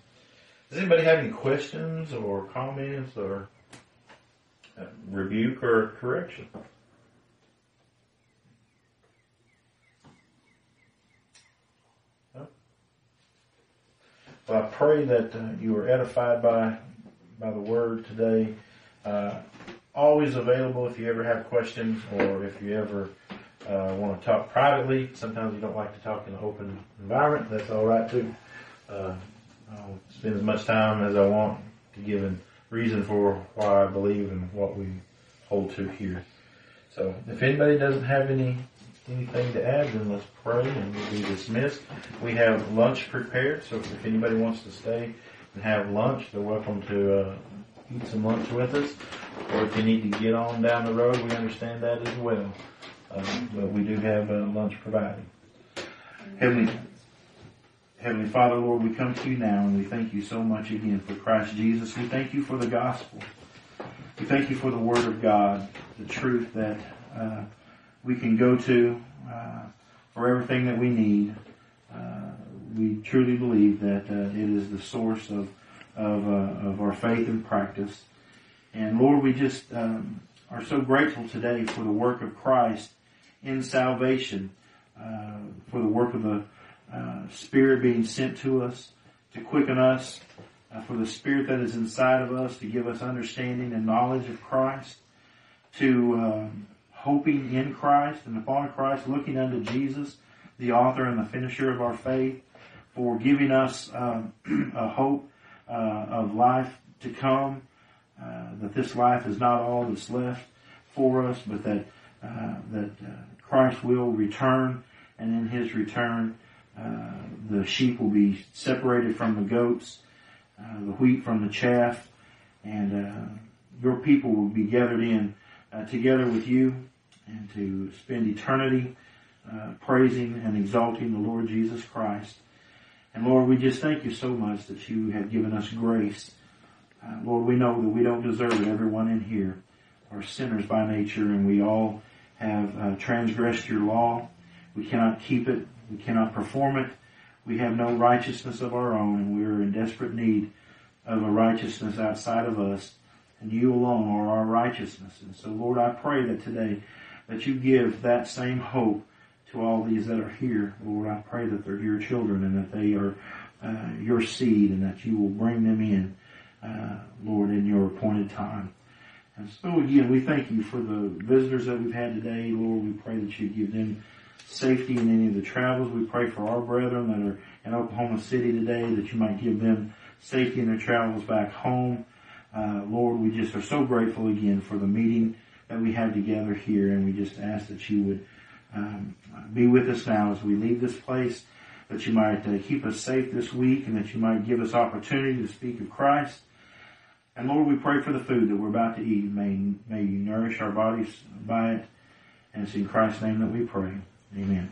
Does anybody have any questions or comments or uh, rebuke or correction? Well, I pray that uh, you were edified by by the word today. Uh, always available if you ever have questions or if you ever uh, want to talk privately. Sometimes you don't like to talk in an open environment. That's all right too. I'll spend as much time as I want to give a reason for why I believe and what we hold to here. So if anybody doesn't have any anything to add, then let's pray and we'll be dismissed. We have lunch prepared, so if anybody wants to stay and have lunch, they're welcome to uh, eat some lunch with us. Or if you need to get on down the road, we understand that as well. Uh, but we do have uh, lunch provided. Heavenly Heavenly Father, Lord, we come to you now and we thank you so much again for Christ Jesus. We thank you for the gospel. We thank you for the Word of God, the truth that uh, we can go to uh, for everything that we need. Uh, we truly believe that uh, it is the source of of, uh, of our faith and practice. And Lord, we just um, are so grateful today for the work of Christ in salvation, uh, for the work of the Spirit being sent to us to quicken us, for the Spirit that is inside of us to give us understanding and knowledge of Christ, to um, hoping in Christ and upon Christ, looking unto Jesus, the author and the finisher of our faith, for giving us um, (clears throat) a hope uh, of life to come, uh, that this life is not all that's left for us, but that uh, that uh, Christ will return, and in His return, uh, the sheep will be separated from the goats, uh, the wheat from the chaff, and your people will be gathered in together with you and to spend eternity uh, praising and exalting the Lord Jesus Christ. And Lord, we just thank you so much that you have given us grace. Uh, Lord, we know that we don't deserve it. Everyone in here are sinners by nature and we all have uh, transgressed your law. We cannot keep it. We cannot perform it. We have no righteousness of our own and we are in desperate need of a righteousness outside of us. And you alone are our righteousness. And so Lord, I pray that today that you give that same hope to all these that are here. Lord, I pray that they're your children and that they are uh, your seed and that you will bring them in, uh, Lord, in your appointed time. And so again, we thank you for the visitors that we've had today. Lord, we pray that you give them safety in any of the travels. We pray for our brethren that are in Oklahoma City today that you might give them safety in their travels back home. Uh, Lord, we just are so grateful again for the meeting that we had together here and we just ask that you would um, be with us now as we leave this place, that you might uh, keep us safe this week and that you might give us opportunity to speak of Christ. And Lord, we pray for the food that we're about to eat. May, may you nourish our bodies by it. And it's in Christ's name that we pray. Amen.